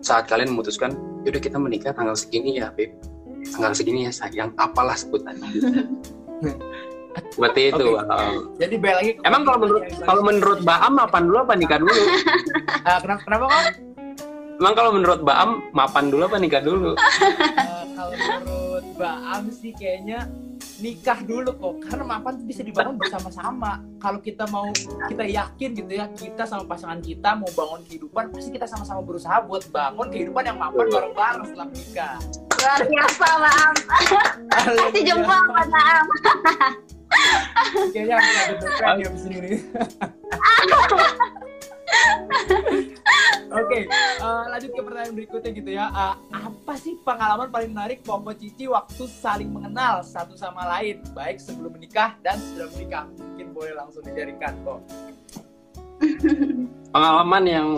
saat kalian memutuskan yaudah kita menikah tanggal segini ya beb. Tanggal segini ya sayang. Apalah sebutannya seperti itu. Oke. Uh, jadi balik lagi emang kalau menurut kalau menurut Baam mapan dulu apa nikah dulu? Ah, kenapa kenapa kok emang kalau menurut Baam mapan dulu apa nikah dulu? Eh, kalau menurut Mbak Am sih kayaknya nikah dulu kok. Karena mapan tuh bisa dibangun bersama-sama. Kalau kita mau kita yakin gitu ya kita sama pasangan kita mau bangun kehidupan pasti kita sama-sama berusaha buat bangun kehidupan yang mapan bareng-bareng setelah nikah Luar biasa, Maam. Kasih jempol buat Maam. kayaknya aku ada beban di abis ini Oke, eh, lanjut ke pertanyaan berikutnya gitu ya. Eh, apa sih pengalaman paling menarik Popo Cici waktu saling mengenal satu sama lain, baik sebelum menikah dan setelah menikah? Mungkin boleh langsung dijadikan kok. Pengalaman yang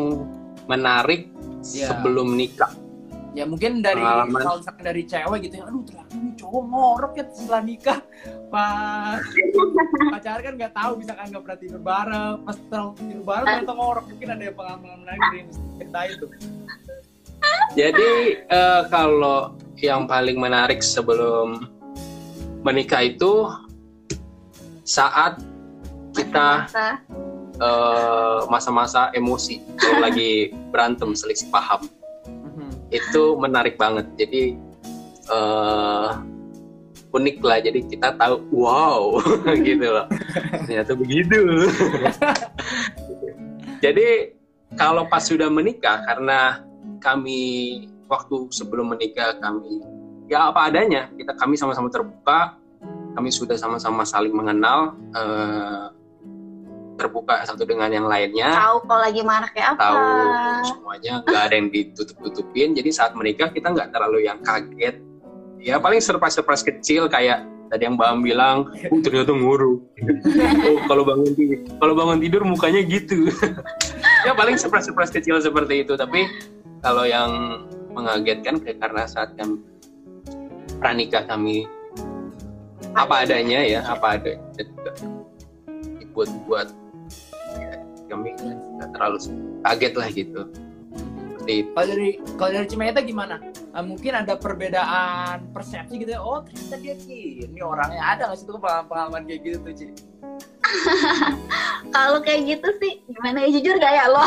menarik Iya. sebelum nikah. Ya mungkin dari kalau misalkan dari cewek gitu ya, aduh ternyata nih cowok ngorok ya setelah nikah. Pas pacaran kan nggak tahu misalkan nggak pernah tidur bareng, pas terlalu tidur bareng ternyata ngorok. Mungkin ada yang pengalaman menarik dari ceritain tuh. Jadi eh, kalau yang paling menarik sebelum menikah itu saat kita Masa. eh, masa-masa emosi kalau lagi berantem selisih paham. Itu menarik banget. Jadi eh unik lah. Jadi kita tahu wow gitu loh. Ternyata begitu. Jadi kalau pas sudah menikah karena kami waktu sebelum menikah kami ya apa adanya kita kami sama-sama terbuka kami sudah sama-sama saling mengenal eh, terbuka satu dengan yang lainnya. Tahu kalau lagi marah kayak apa. tahu semuanya nggak ada yang ditutup-tutupin. Jadi saat menikah kita nggak terlalu yang kaget. Ya paling surprise-surprise kecil kayak tadi yang Am bilang oh ternyata nguru. Oh kalau bangun tidur kalau bangun tidur mukanya gitu. Ya paling surprise-surprise kecil seperti itu. Tapi kalau yang mengagetkan karena saat kami pranikah kami apa adanya ya apa ada dibuat-buat ya, kami nggak terlalu kaget lah gitu. Kalau dari kalau dari Cimeta gimana? Eh, mungkin ada perbedaan persepsi gitu ya. Oh ternyata dia gini orangnya ada nggak sih tuh pengalaman kayak gitu tuh? Kalau kayak gitu sih, gimana ya jujur gak ya lo?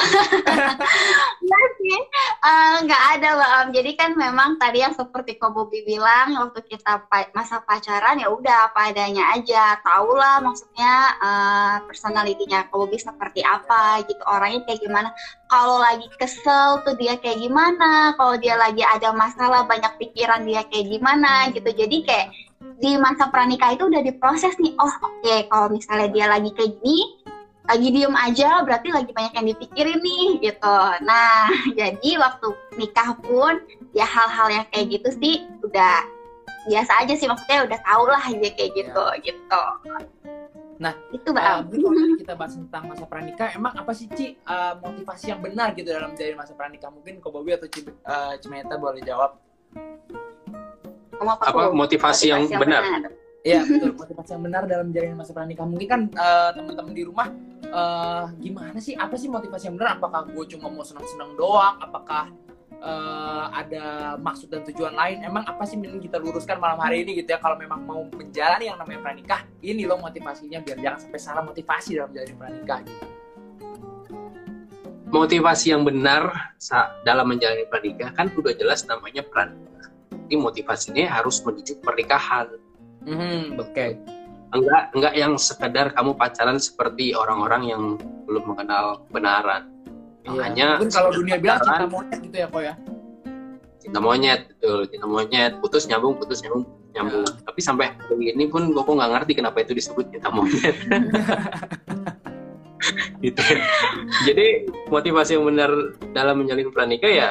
Nggak sih, Eh, nggak ada Mbak Am. Jadi kan memang tadi yang seperti Ko Bobi bilang, waktu kita pa- masa pacaran ya udah apa adanya aja. Tahu lah maksudnya eh, personalitinya Ko Bobi seperti apa gitu, orangnya kayak gimana. Kalau lagi kesel tuh dia kayak gimana, kalau dia lagi ada masalah banyak pikiran dia kayak gimana gitu. Jadi kayak di masa pranikah itu udah diproses nih. Oh oke, kalau misalnya dia lagi kayak gini, lagi diem aja berarti lagi banyak yang dipikirin nih gitu. Nah, jadi waktu nikah pun ya hal-hal yang kayak gitu sih udah biasa aja sih maksudnya udah tau lah dia kayak gitu gitu. Nah, itu tadi kita bahas tentang masa pranikah, emang apa sih Ci eh, motivasi yang benar gitu dalam menjalani masa pranikah? Mungkin Ko Bobi atau Ci, eh, Cimeta boleh jawab. Apa, apa Ko? motivasi yang benar Iya betul motivasi yang benar dalam menjalani masa pranikah. Mungkin kan eh, teman-teman di rumah eh, gimana sih? Apa sih motivasi yang benar? Apakah gue cuma mau senang-senang doang? Apakah eh, ada maksud dan tujuan lain? Emang apa sih yang kita luruskan malam hari ini gitu ya? Kalau memang mau menjalani yang namanya pranikah, ini loh motivasinya biar jangan sampai salah motivasi dalam menjalani pranikah. Gitu. motivasi yang benar dalam menjalani pernikahan kan udah jelas namanya pranikah ini motivasinya harus menuju pernikahan. Hmm, oke. enggak enggak yang sekedar kamu pacaran seperti orang-orang yang belum mengenal kebenaran. Iya. makanya Mungkin kalau dunia bilang cinta monyet gitu ya, kok ya. cinta monyet betul. Cinta monyet. Putus nyambung putus nyambung nyambung. Tapi sampai hari ini pun gue nggak ngerti kenapa itu disebut cinta monyet. Gitu. Jadi motivasi yang benar dalam menjalin pernikah ya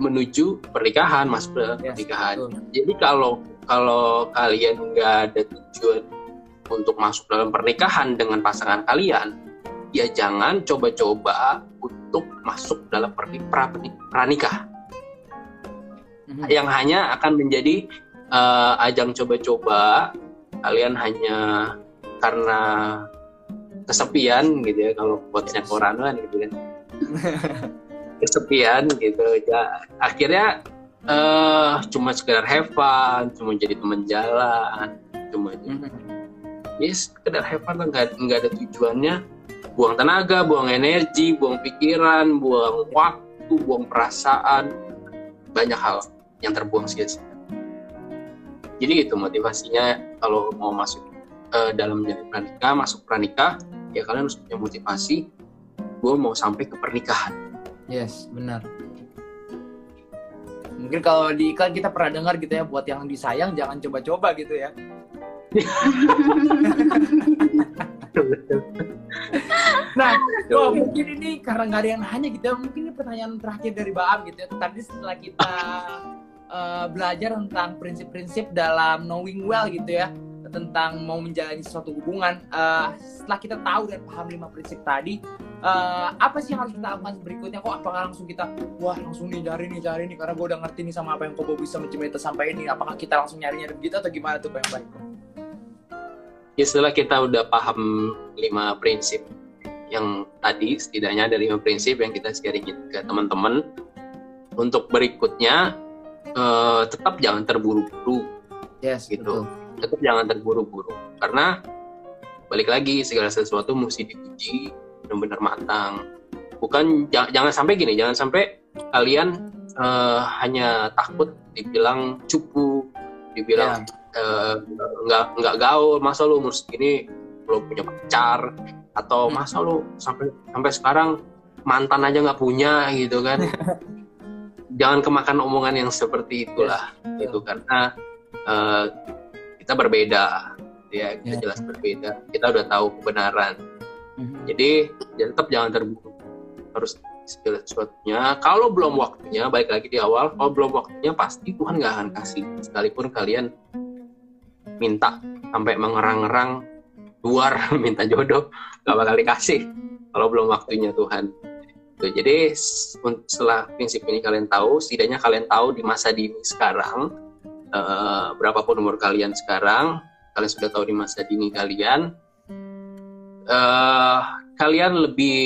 menuju pernikahan masuk ke Ya, pernikahan. jadi kalau kalau kalian nggak ada tujuan untuk masuk dalam pernikahan dengan pasangan kalian ya jangan coba-coba untuk masuk dalam perni- pra- pranikah. Mhm. yang hanya akan menjadi eh, ajang coba-coba kalian hanya karena kesepian gitu ya kalau quotesnya koran kan gitu kan kesepian gitu. Ya akhirnya eh cuma sekedar have fun cuma jadi teman jalan cuma Mhm. ya sekedar have fun nggak nggak ada tujuannya. Buang tenaga buang energi buang pikiran buang waktu buang perasaan. Banyak hal yang terbuang sia-sia jadi gitu motivasinya kalau mau masuk eh, dalam jadi pranikah masuk pranikah ya kalian harus punya motivasi. Gue mau sampai ke pernikahan Yes, benar. Mungkin kalau di iklan kita pernah dengar gitu ya, buat yang disayang jangan coba-coba gitu ya. nah, oh, mungkin ini karena nggak ada yang nanya gitu ya, mungkin ini pertanyaan terakhir dari Baam gitu ya. Tadi setelah kita eh, belajar tentang prinsip-prinsip dalam knowing well gitu ya, tentang mau menjalani suatu hubungan, eh, setelah kita tahu dan paham lima prinsip tadi, eh, apa sih yang harus kita lakukan berikutnya? Kok apakah langsung kita, wah langsung nih cari nih cari nih karena gue udah ngerti nih sama apa yang Kobo bisa mencemeta sampai ini. Apakah kita langsung nyari-nyari begitu atau gimana tuh yang baik? ya setelah kita udah paham lima prinsip yang tadi setidaknya ada lima prinsip yang kita sharingin ke teman-teman untuk berikutnya eh, tetap jangan terburu-buru Yes, Gitu. tetap jangan terburu-buru karena balik lagi segala sesuatu mesti diuji benar-benar matang. Bukan jangan, sampai gini jangan sampai kalian eh, hanya takut dibilang cupu dibilang eh, nggak nggak gaul masa lu umur segini belum punya pacar? Atau Hmm. masa lu sampai sampai sekarang mantan aja nggak punya gitu kan. Jangan kemakan omongan yang seperti itulah Yes, gitu. Karena eh, kita berbeda. Ya kita Ya. jelas berbeda. Kita udah tahu kebenaran Mhm. jadi ya tetap jangan terburu harus segala sesuatunya. Kalau belum waktunya baik lagi di awal kalau belum waktunya pasti Tuhan nggak akan kasih. Sekalipun kalian minta sampai mengerang-ngerang luar minta jodoh nggak bakal dikasih kalau belum waktunya Tuhan. Tuh, jadi setelah prinsip ini kalian tahu setidaknya kalian tahu di masa dini sekarang eh, berapapun umur kalian sekarang kalian sudah tahu di masa dini kalian eh kalian lebih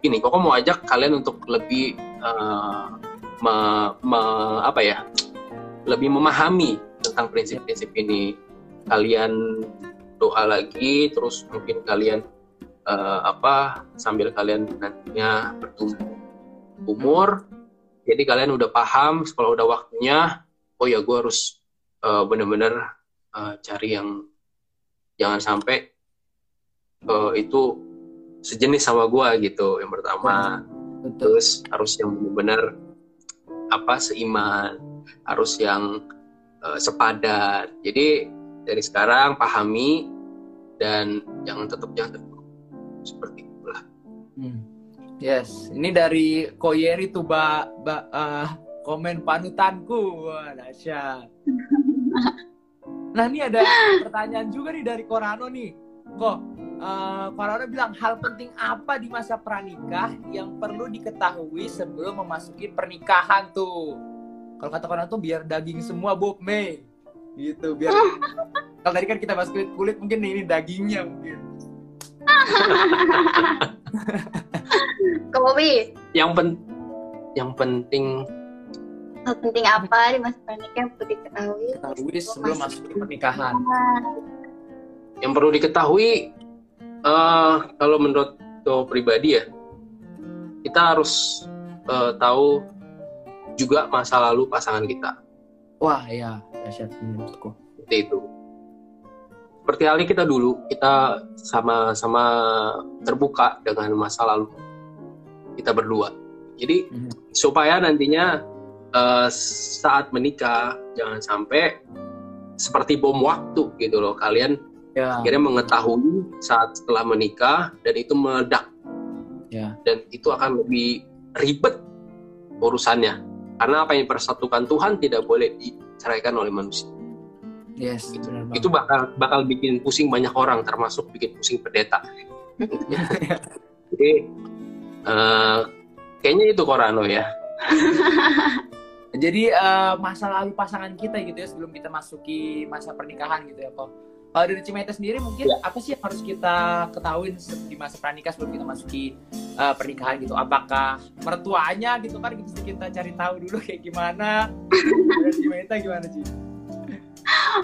ini kok mau ajak kalian untuk lebih eh, me- me- apa ya lebih memahami tentang prinsip-prinsip ini. Kalian doa lagi terus mungkin kalian eh, apa sambil kalian nantinya bertumbuh umur jadi kalian udah paham kalau udah waktunya oh ya gue harus eh, bener-bener eh, cari yang jangan sampai eh, itu sejenis sama gua gitu yang pertama Betul. terus harus yang benar apa seiman harus yang eh, sepadan jadi dari sekarang pahami dan jangan tetap jangan seperti itulah Hmm. Yes, ini dari Koyeri tuh ba, ba- eh, komen panutanku. Wah, dahsyat. Nah, ini ada pertanyaan juga nih dari Korano nih. Kok eh, Korano bilang hal penting apa di masa pranikah yang perlu diketahui sebelum memasuki pernikahan tuh. Kalau kata Korano tuh biar daging semua Bob May. Gitu, biar kalau tadi kan kita bahas kulit kulit mungkin ini dagingnya mungkin. Bobby, yang pen yang penting hal penting apa di masa pernikahan perlu diketahui? Ketahui sebelum masuk ke pernikahan. yang perlu diketahui eh, kalau menurut gue pribadi ya kita harus eh, tahu juga masa lalu pasangan kita Wah, ya, dahsyat menurutku. seperti itu seperti halnya kita dulu kita sama-sama terbuka dengan masa lalu kita berdua jadi Mhm. supaya nantinya eh, saat menikah jangan sampai seperti bom waktu gitu loh kalian Ya, akhirnya mengetahui saat setelah menikah dan itu meledak. Ya, dan itu akan lebih ribet urusannya. Karena apa yang dipersatukan Tuhan tidak boleh diceraikan oleh manusia. Yes, benar banget. itu bakal bakal bikin pusing banyak orang termasuk bikin pusing pendeta. Jadi eh, kayaknya itu Korano ya. Jadi eh, masa lalu pasangan kita gitu ya sebelum kita masuki masa pernikahan gitu ya kok. Kalau dari Cimete sendiri mungkin apa sih yang harus kita ketahui di masa pranikah sebelum kita masuki eh, pernikahan gitu? Apakah mertuanya gitu kan kita, kita cari tahu dulu kayak gimana? Dari Cimete gimana sih?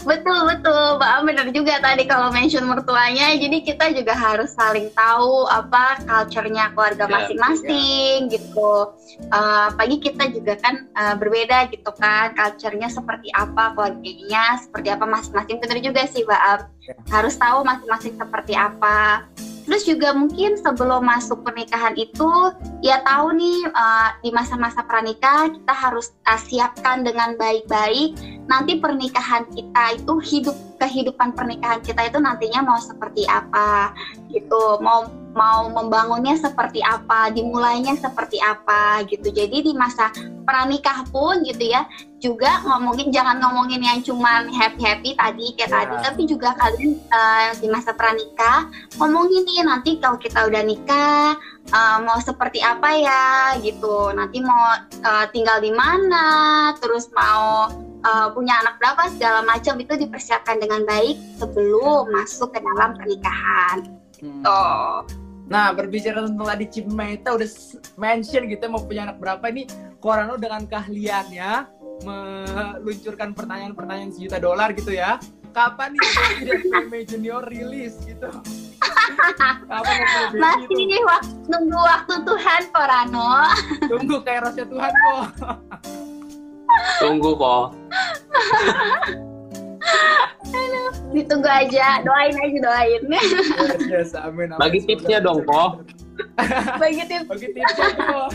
Betul betul. Mbak Am bener juga tadi kalau mention mertuanya. Jadi kita juga harus saling tahu apa culture-nya keluarga Ya, masing-masing gitu. Eh, pagi kita juga kan eh, berbeda gitu kan. Culture-nya seperti apa keluarganya seperti apa masing-masing. Bener juga sih Mbak Ya. harus tahu masing-masing seperti apa terus juga mungkin sebelum masuk pernikahan itu ya tahu nih eh, di masa-masa pranikah kita harus eh, siapkan dengan baik-baik. Nanti pernikahan kita itu hidup kehidupan pernikahan kita itu nantinya mau seperti apa gitu. Mau mau membangunnya seperti apa dimulainya seperti apa gitu. Jadi di masa pranikah pun gitu ya juga ngomongin jangan ngomongin yang cuman happy happy tadi kayak Ya. tadi tapi juga kalian eh, di masa pranikah ngomongin nih nanti kalau kita udah nikah eh, mau seperti apa ya gitu nanti mau eh, tinggal di mana terus mau uh, punya anak berapa segala macam itu dipersiapkan dengan baik sebelum masuk ke dalam pernikahan. Hmm. Tuh. Nah, berbicara tentang tadi Cimeta udah mention gitu mau punya anak berapa ini Korano dengan keahliannya meluncurkan pertanyaan-pertanyaan sejuta dolar gitu ya. Kapan nih Mei Junior rilis gitu? Kapan Masih itu? nih wak- nunggu waktu Tuhan Korano. Tunggu kayak rasa Tuhan kok. Tunggu kok. Ditunggu aja, doain aja doain. Luar biasa, amin. amin. Bagi tipsnya dong, kok. Bagi tips. Bagi tipsnya kok.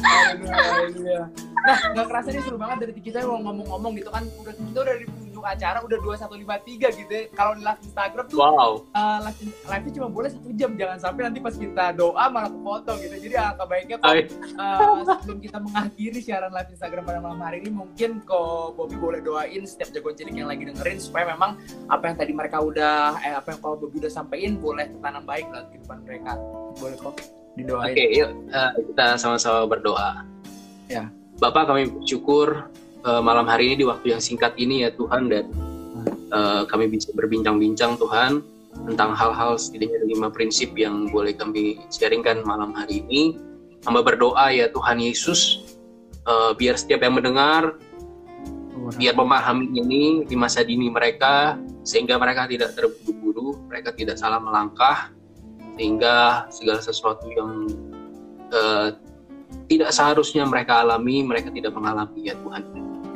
Haleluya. Nah, nggak kerasa nih seru banget dari kita mau ngomong-ngomong gitu kan. Udah kita udah di pengunjung acara udah 2153 gitu ya. Kalau di live Instagram tuh Wow. uh, live live cuma boleh satu jam jangan sampai nanti pas kita doa malah foto gitu jadi alangkah baiknya kok uh, sebelum kita mengakhiri siaran live Instagram pada malam hari ini mungkin kok Bobby boleh doain setiap jagoan cilik yang lagi dengerin supaya memang apa yang tadi mereka udah eh apa yang kalau Bobby udah sampein boleh tertanam baik dalam kehidupan mereka boleh kok didoain Oke, yuk eh, kita sama-sama berdoa. Ya. Bapak kami bersyukur eh, malam hari ini di waktu yang singkat ini ya Tuhan dan eh, kami bisa berbincang-bincang Tuhan tentang hal-hal setidaknya lima prinsip yang boleh kami sharingkan malam hari ini. Hamba berdoa ya Tuhan Yesus eh, biar setiap yang mendengar biar memahami ini di masa dini mereka sehingga mereka tidak terburu-buru, mereka tidak salah melangkah sehingga segala sesuatu yang eh, tidak seharusnya mereka alami mereka tidak mengalami ya Tuhan.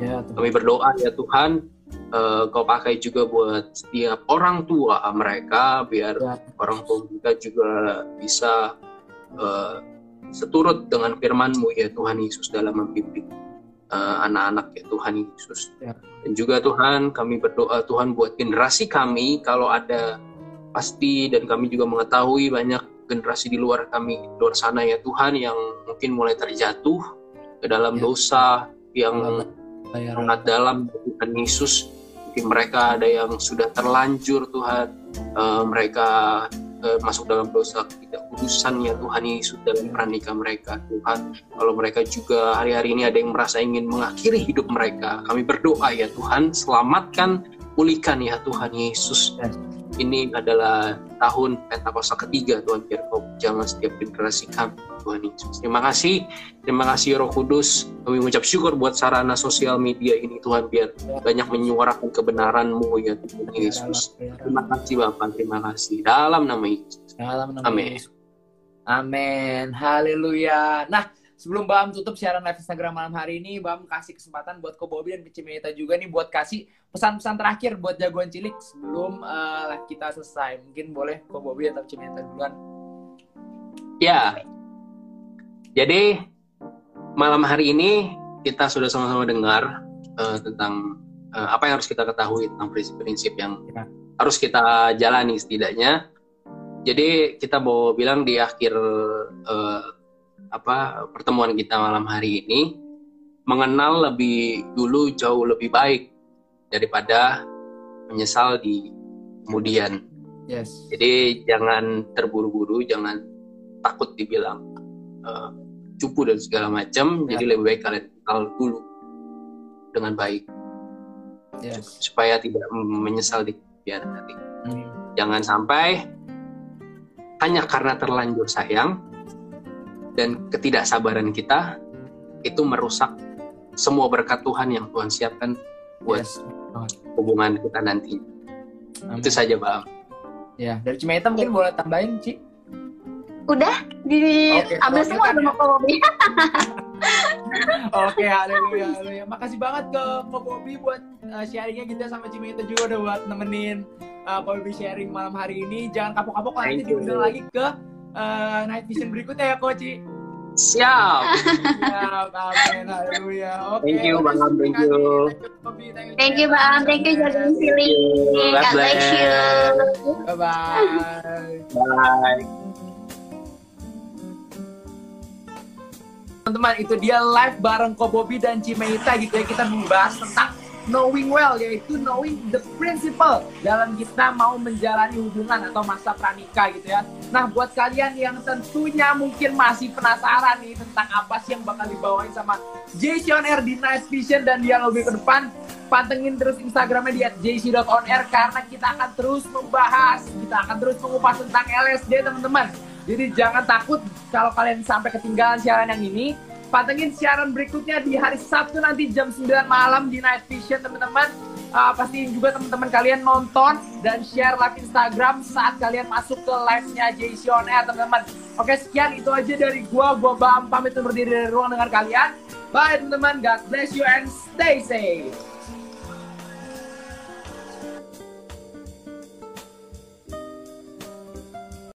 ya Tuhan. Kami berdoa ya Tuhan eh, Kau pakai juga buat setiap orang tua mereka biar Ya. orang tua mereka juga bisa eh, seturut dengan firman-Mu ya Tuhan Yesus dalam membimbing anak-anak ya Tuhan Yesus. Ya. Dan juga Tuhan kami berdoa Tuhan buat generasi kami kalau ada pasti dan kami juga mengetahui banyak generasi di luar kami di luar sana ya Tuhan yang mungkin mulai terjatuh ke dalam Ya. dosa yang sangat dalam Tuhan Yesus. Mungkin mereka ada yang sudah terlanjur Tuhan Eh, mereka eh, masuk dalam dosa ketidakkudusan ya Tuhan Yesus dalam pranikah mereka Tuhan. Kalau mereka juga hari-hari ini ada yang merasa ingin mengakhiri hidup mereka kami berdoa ya Tuhan selamatkan pulihkan ya Tuhan Yesus. Yes. ini adalah tahun Pentakosta ketiga Tuhan biar kau jangan setiap generasi kami Tuhan Yesus. Terima kasih. Terima kasih Roh Kudus. Kami mengucap syukur buat sarana sosial media ini Tuhan biar banyak menyuarakan kebenaran-Mu ya Tuhan Yesus. Terima kasih Bapak. Terima kasih. Dalam nama Yesus. Dalam nama Amin. Yesus. Amin. Haleluya. Nah, sebelum Bam tutup siaran live Instagram malam hari ini, Bam kasih kesempatan buat Ko Bobby dan Kecimeta juga nih buat kasih pesan-pesan terakhir buat jagoan cilik sebelum live kita selesai. Mungkin boleh Ko Bobby atau Cimeta duluan. Ya, jadi malam hari ini kita sudah sama-sama dengar eh, tentang eh, apa yang harus kita ketahui tentang prinsip-prinsip yang Ya. harus kita jalani setidaknya. Jadi kita mau bilang di akhir eh, apa pertemuan kita malam hari ini mengenal lebih dulu jauh lebih baik daripada menyesal di kemudian. Yes. Jadi jangan terburu-buru, jangan takut dibilang eh, cupu dan segala macam. Ya. Jadi lebih baik kalian kenal dulu dengan baik Yes. supaya tidak menyesal di kemudian hari. Hmm. Jangan sampai hanya karena terlanjur sayang dan ketidaksabaran kita itu merusak semua berkat Tuhan yang Tuhan siapkan buat Yes. hubungan kita nanti. Amin. Itu saja, Bang. Ya, dari Cimaita mungkin boleh tambahin, Ci. Udah di Oke, ambil semua sama ya. Kak Bobby. Oke, haleluya, haleluya. Makasih banget ke Ko Bobby buat uh, sharingnya gitu ya sama Cimaita juga udah buat nemenin uh, Bobby sharing malam hari ini. Jangan kapok-kapok nanti diundang lagi ke uh, Night Vision berikutnya ya, Coach. Siap. Ya, amin, haleluya. Oke. Thank you, Bang. Thank you. Thank you, Bobby. Thank you, Thank you Bang, thank you Jodin Sili. God bless you. Bye-bye. Bye. Teman-teman, itu dia live bareng Ko Bobby dan Cimeita gitu ya. Kita membahas tentang knowing well, yaitu knowing the principle dalam kita mau menjalani hubungan atau masa pranikah gitu ya. Nah, buat kalian yang tentunya mungkin masih penasaran nih tentang apa sih yang bakal dibawain sama Jason Air di Night Vision dan dia lebih ke depan, pantengin terus Instagramnya di jc.onair karena kita akan terus membahas, kita akan terus mengupas tentang LSD teman-teman. Jadi jangan takut kalau kalian sampai ketinggalan siaran yang ini. Pantengin siaran berikutnya di hari Sabtu nanti jam 9 malam di Night Vision teman-teman. Uh, pastiin juga teman-teman kalian nonton dan share live Instagram saat kalian masuk ke live-nya JC On Air teman-teman. Oke sekian itu aja dari gua. Gua Baam pamit undur diri dari ruang dengan kalian. Bye teman-teman. God bless you and stay safe.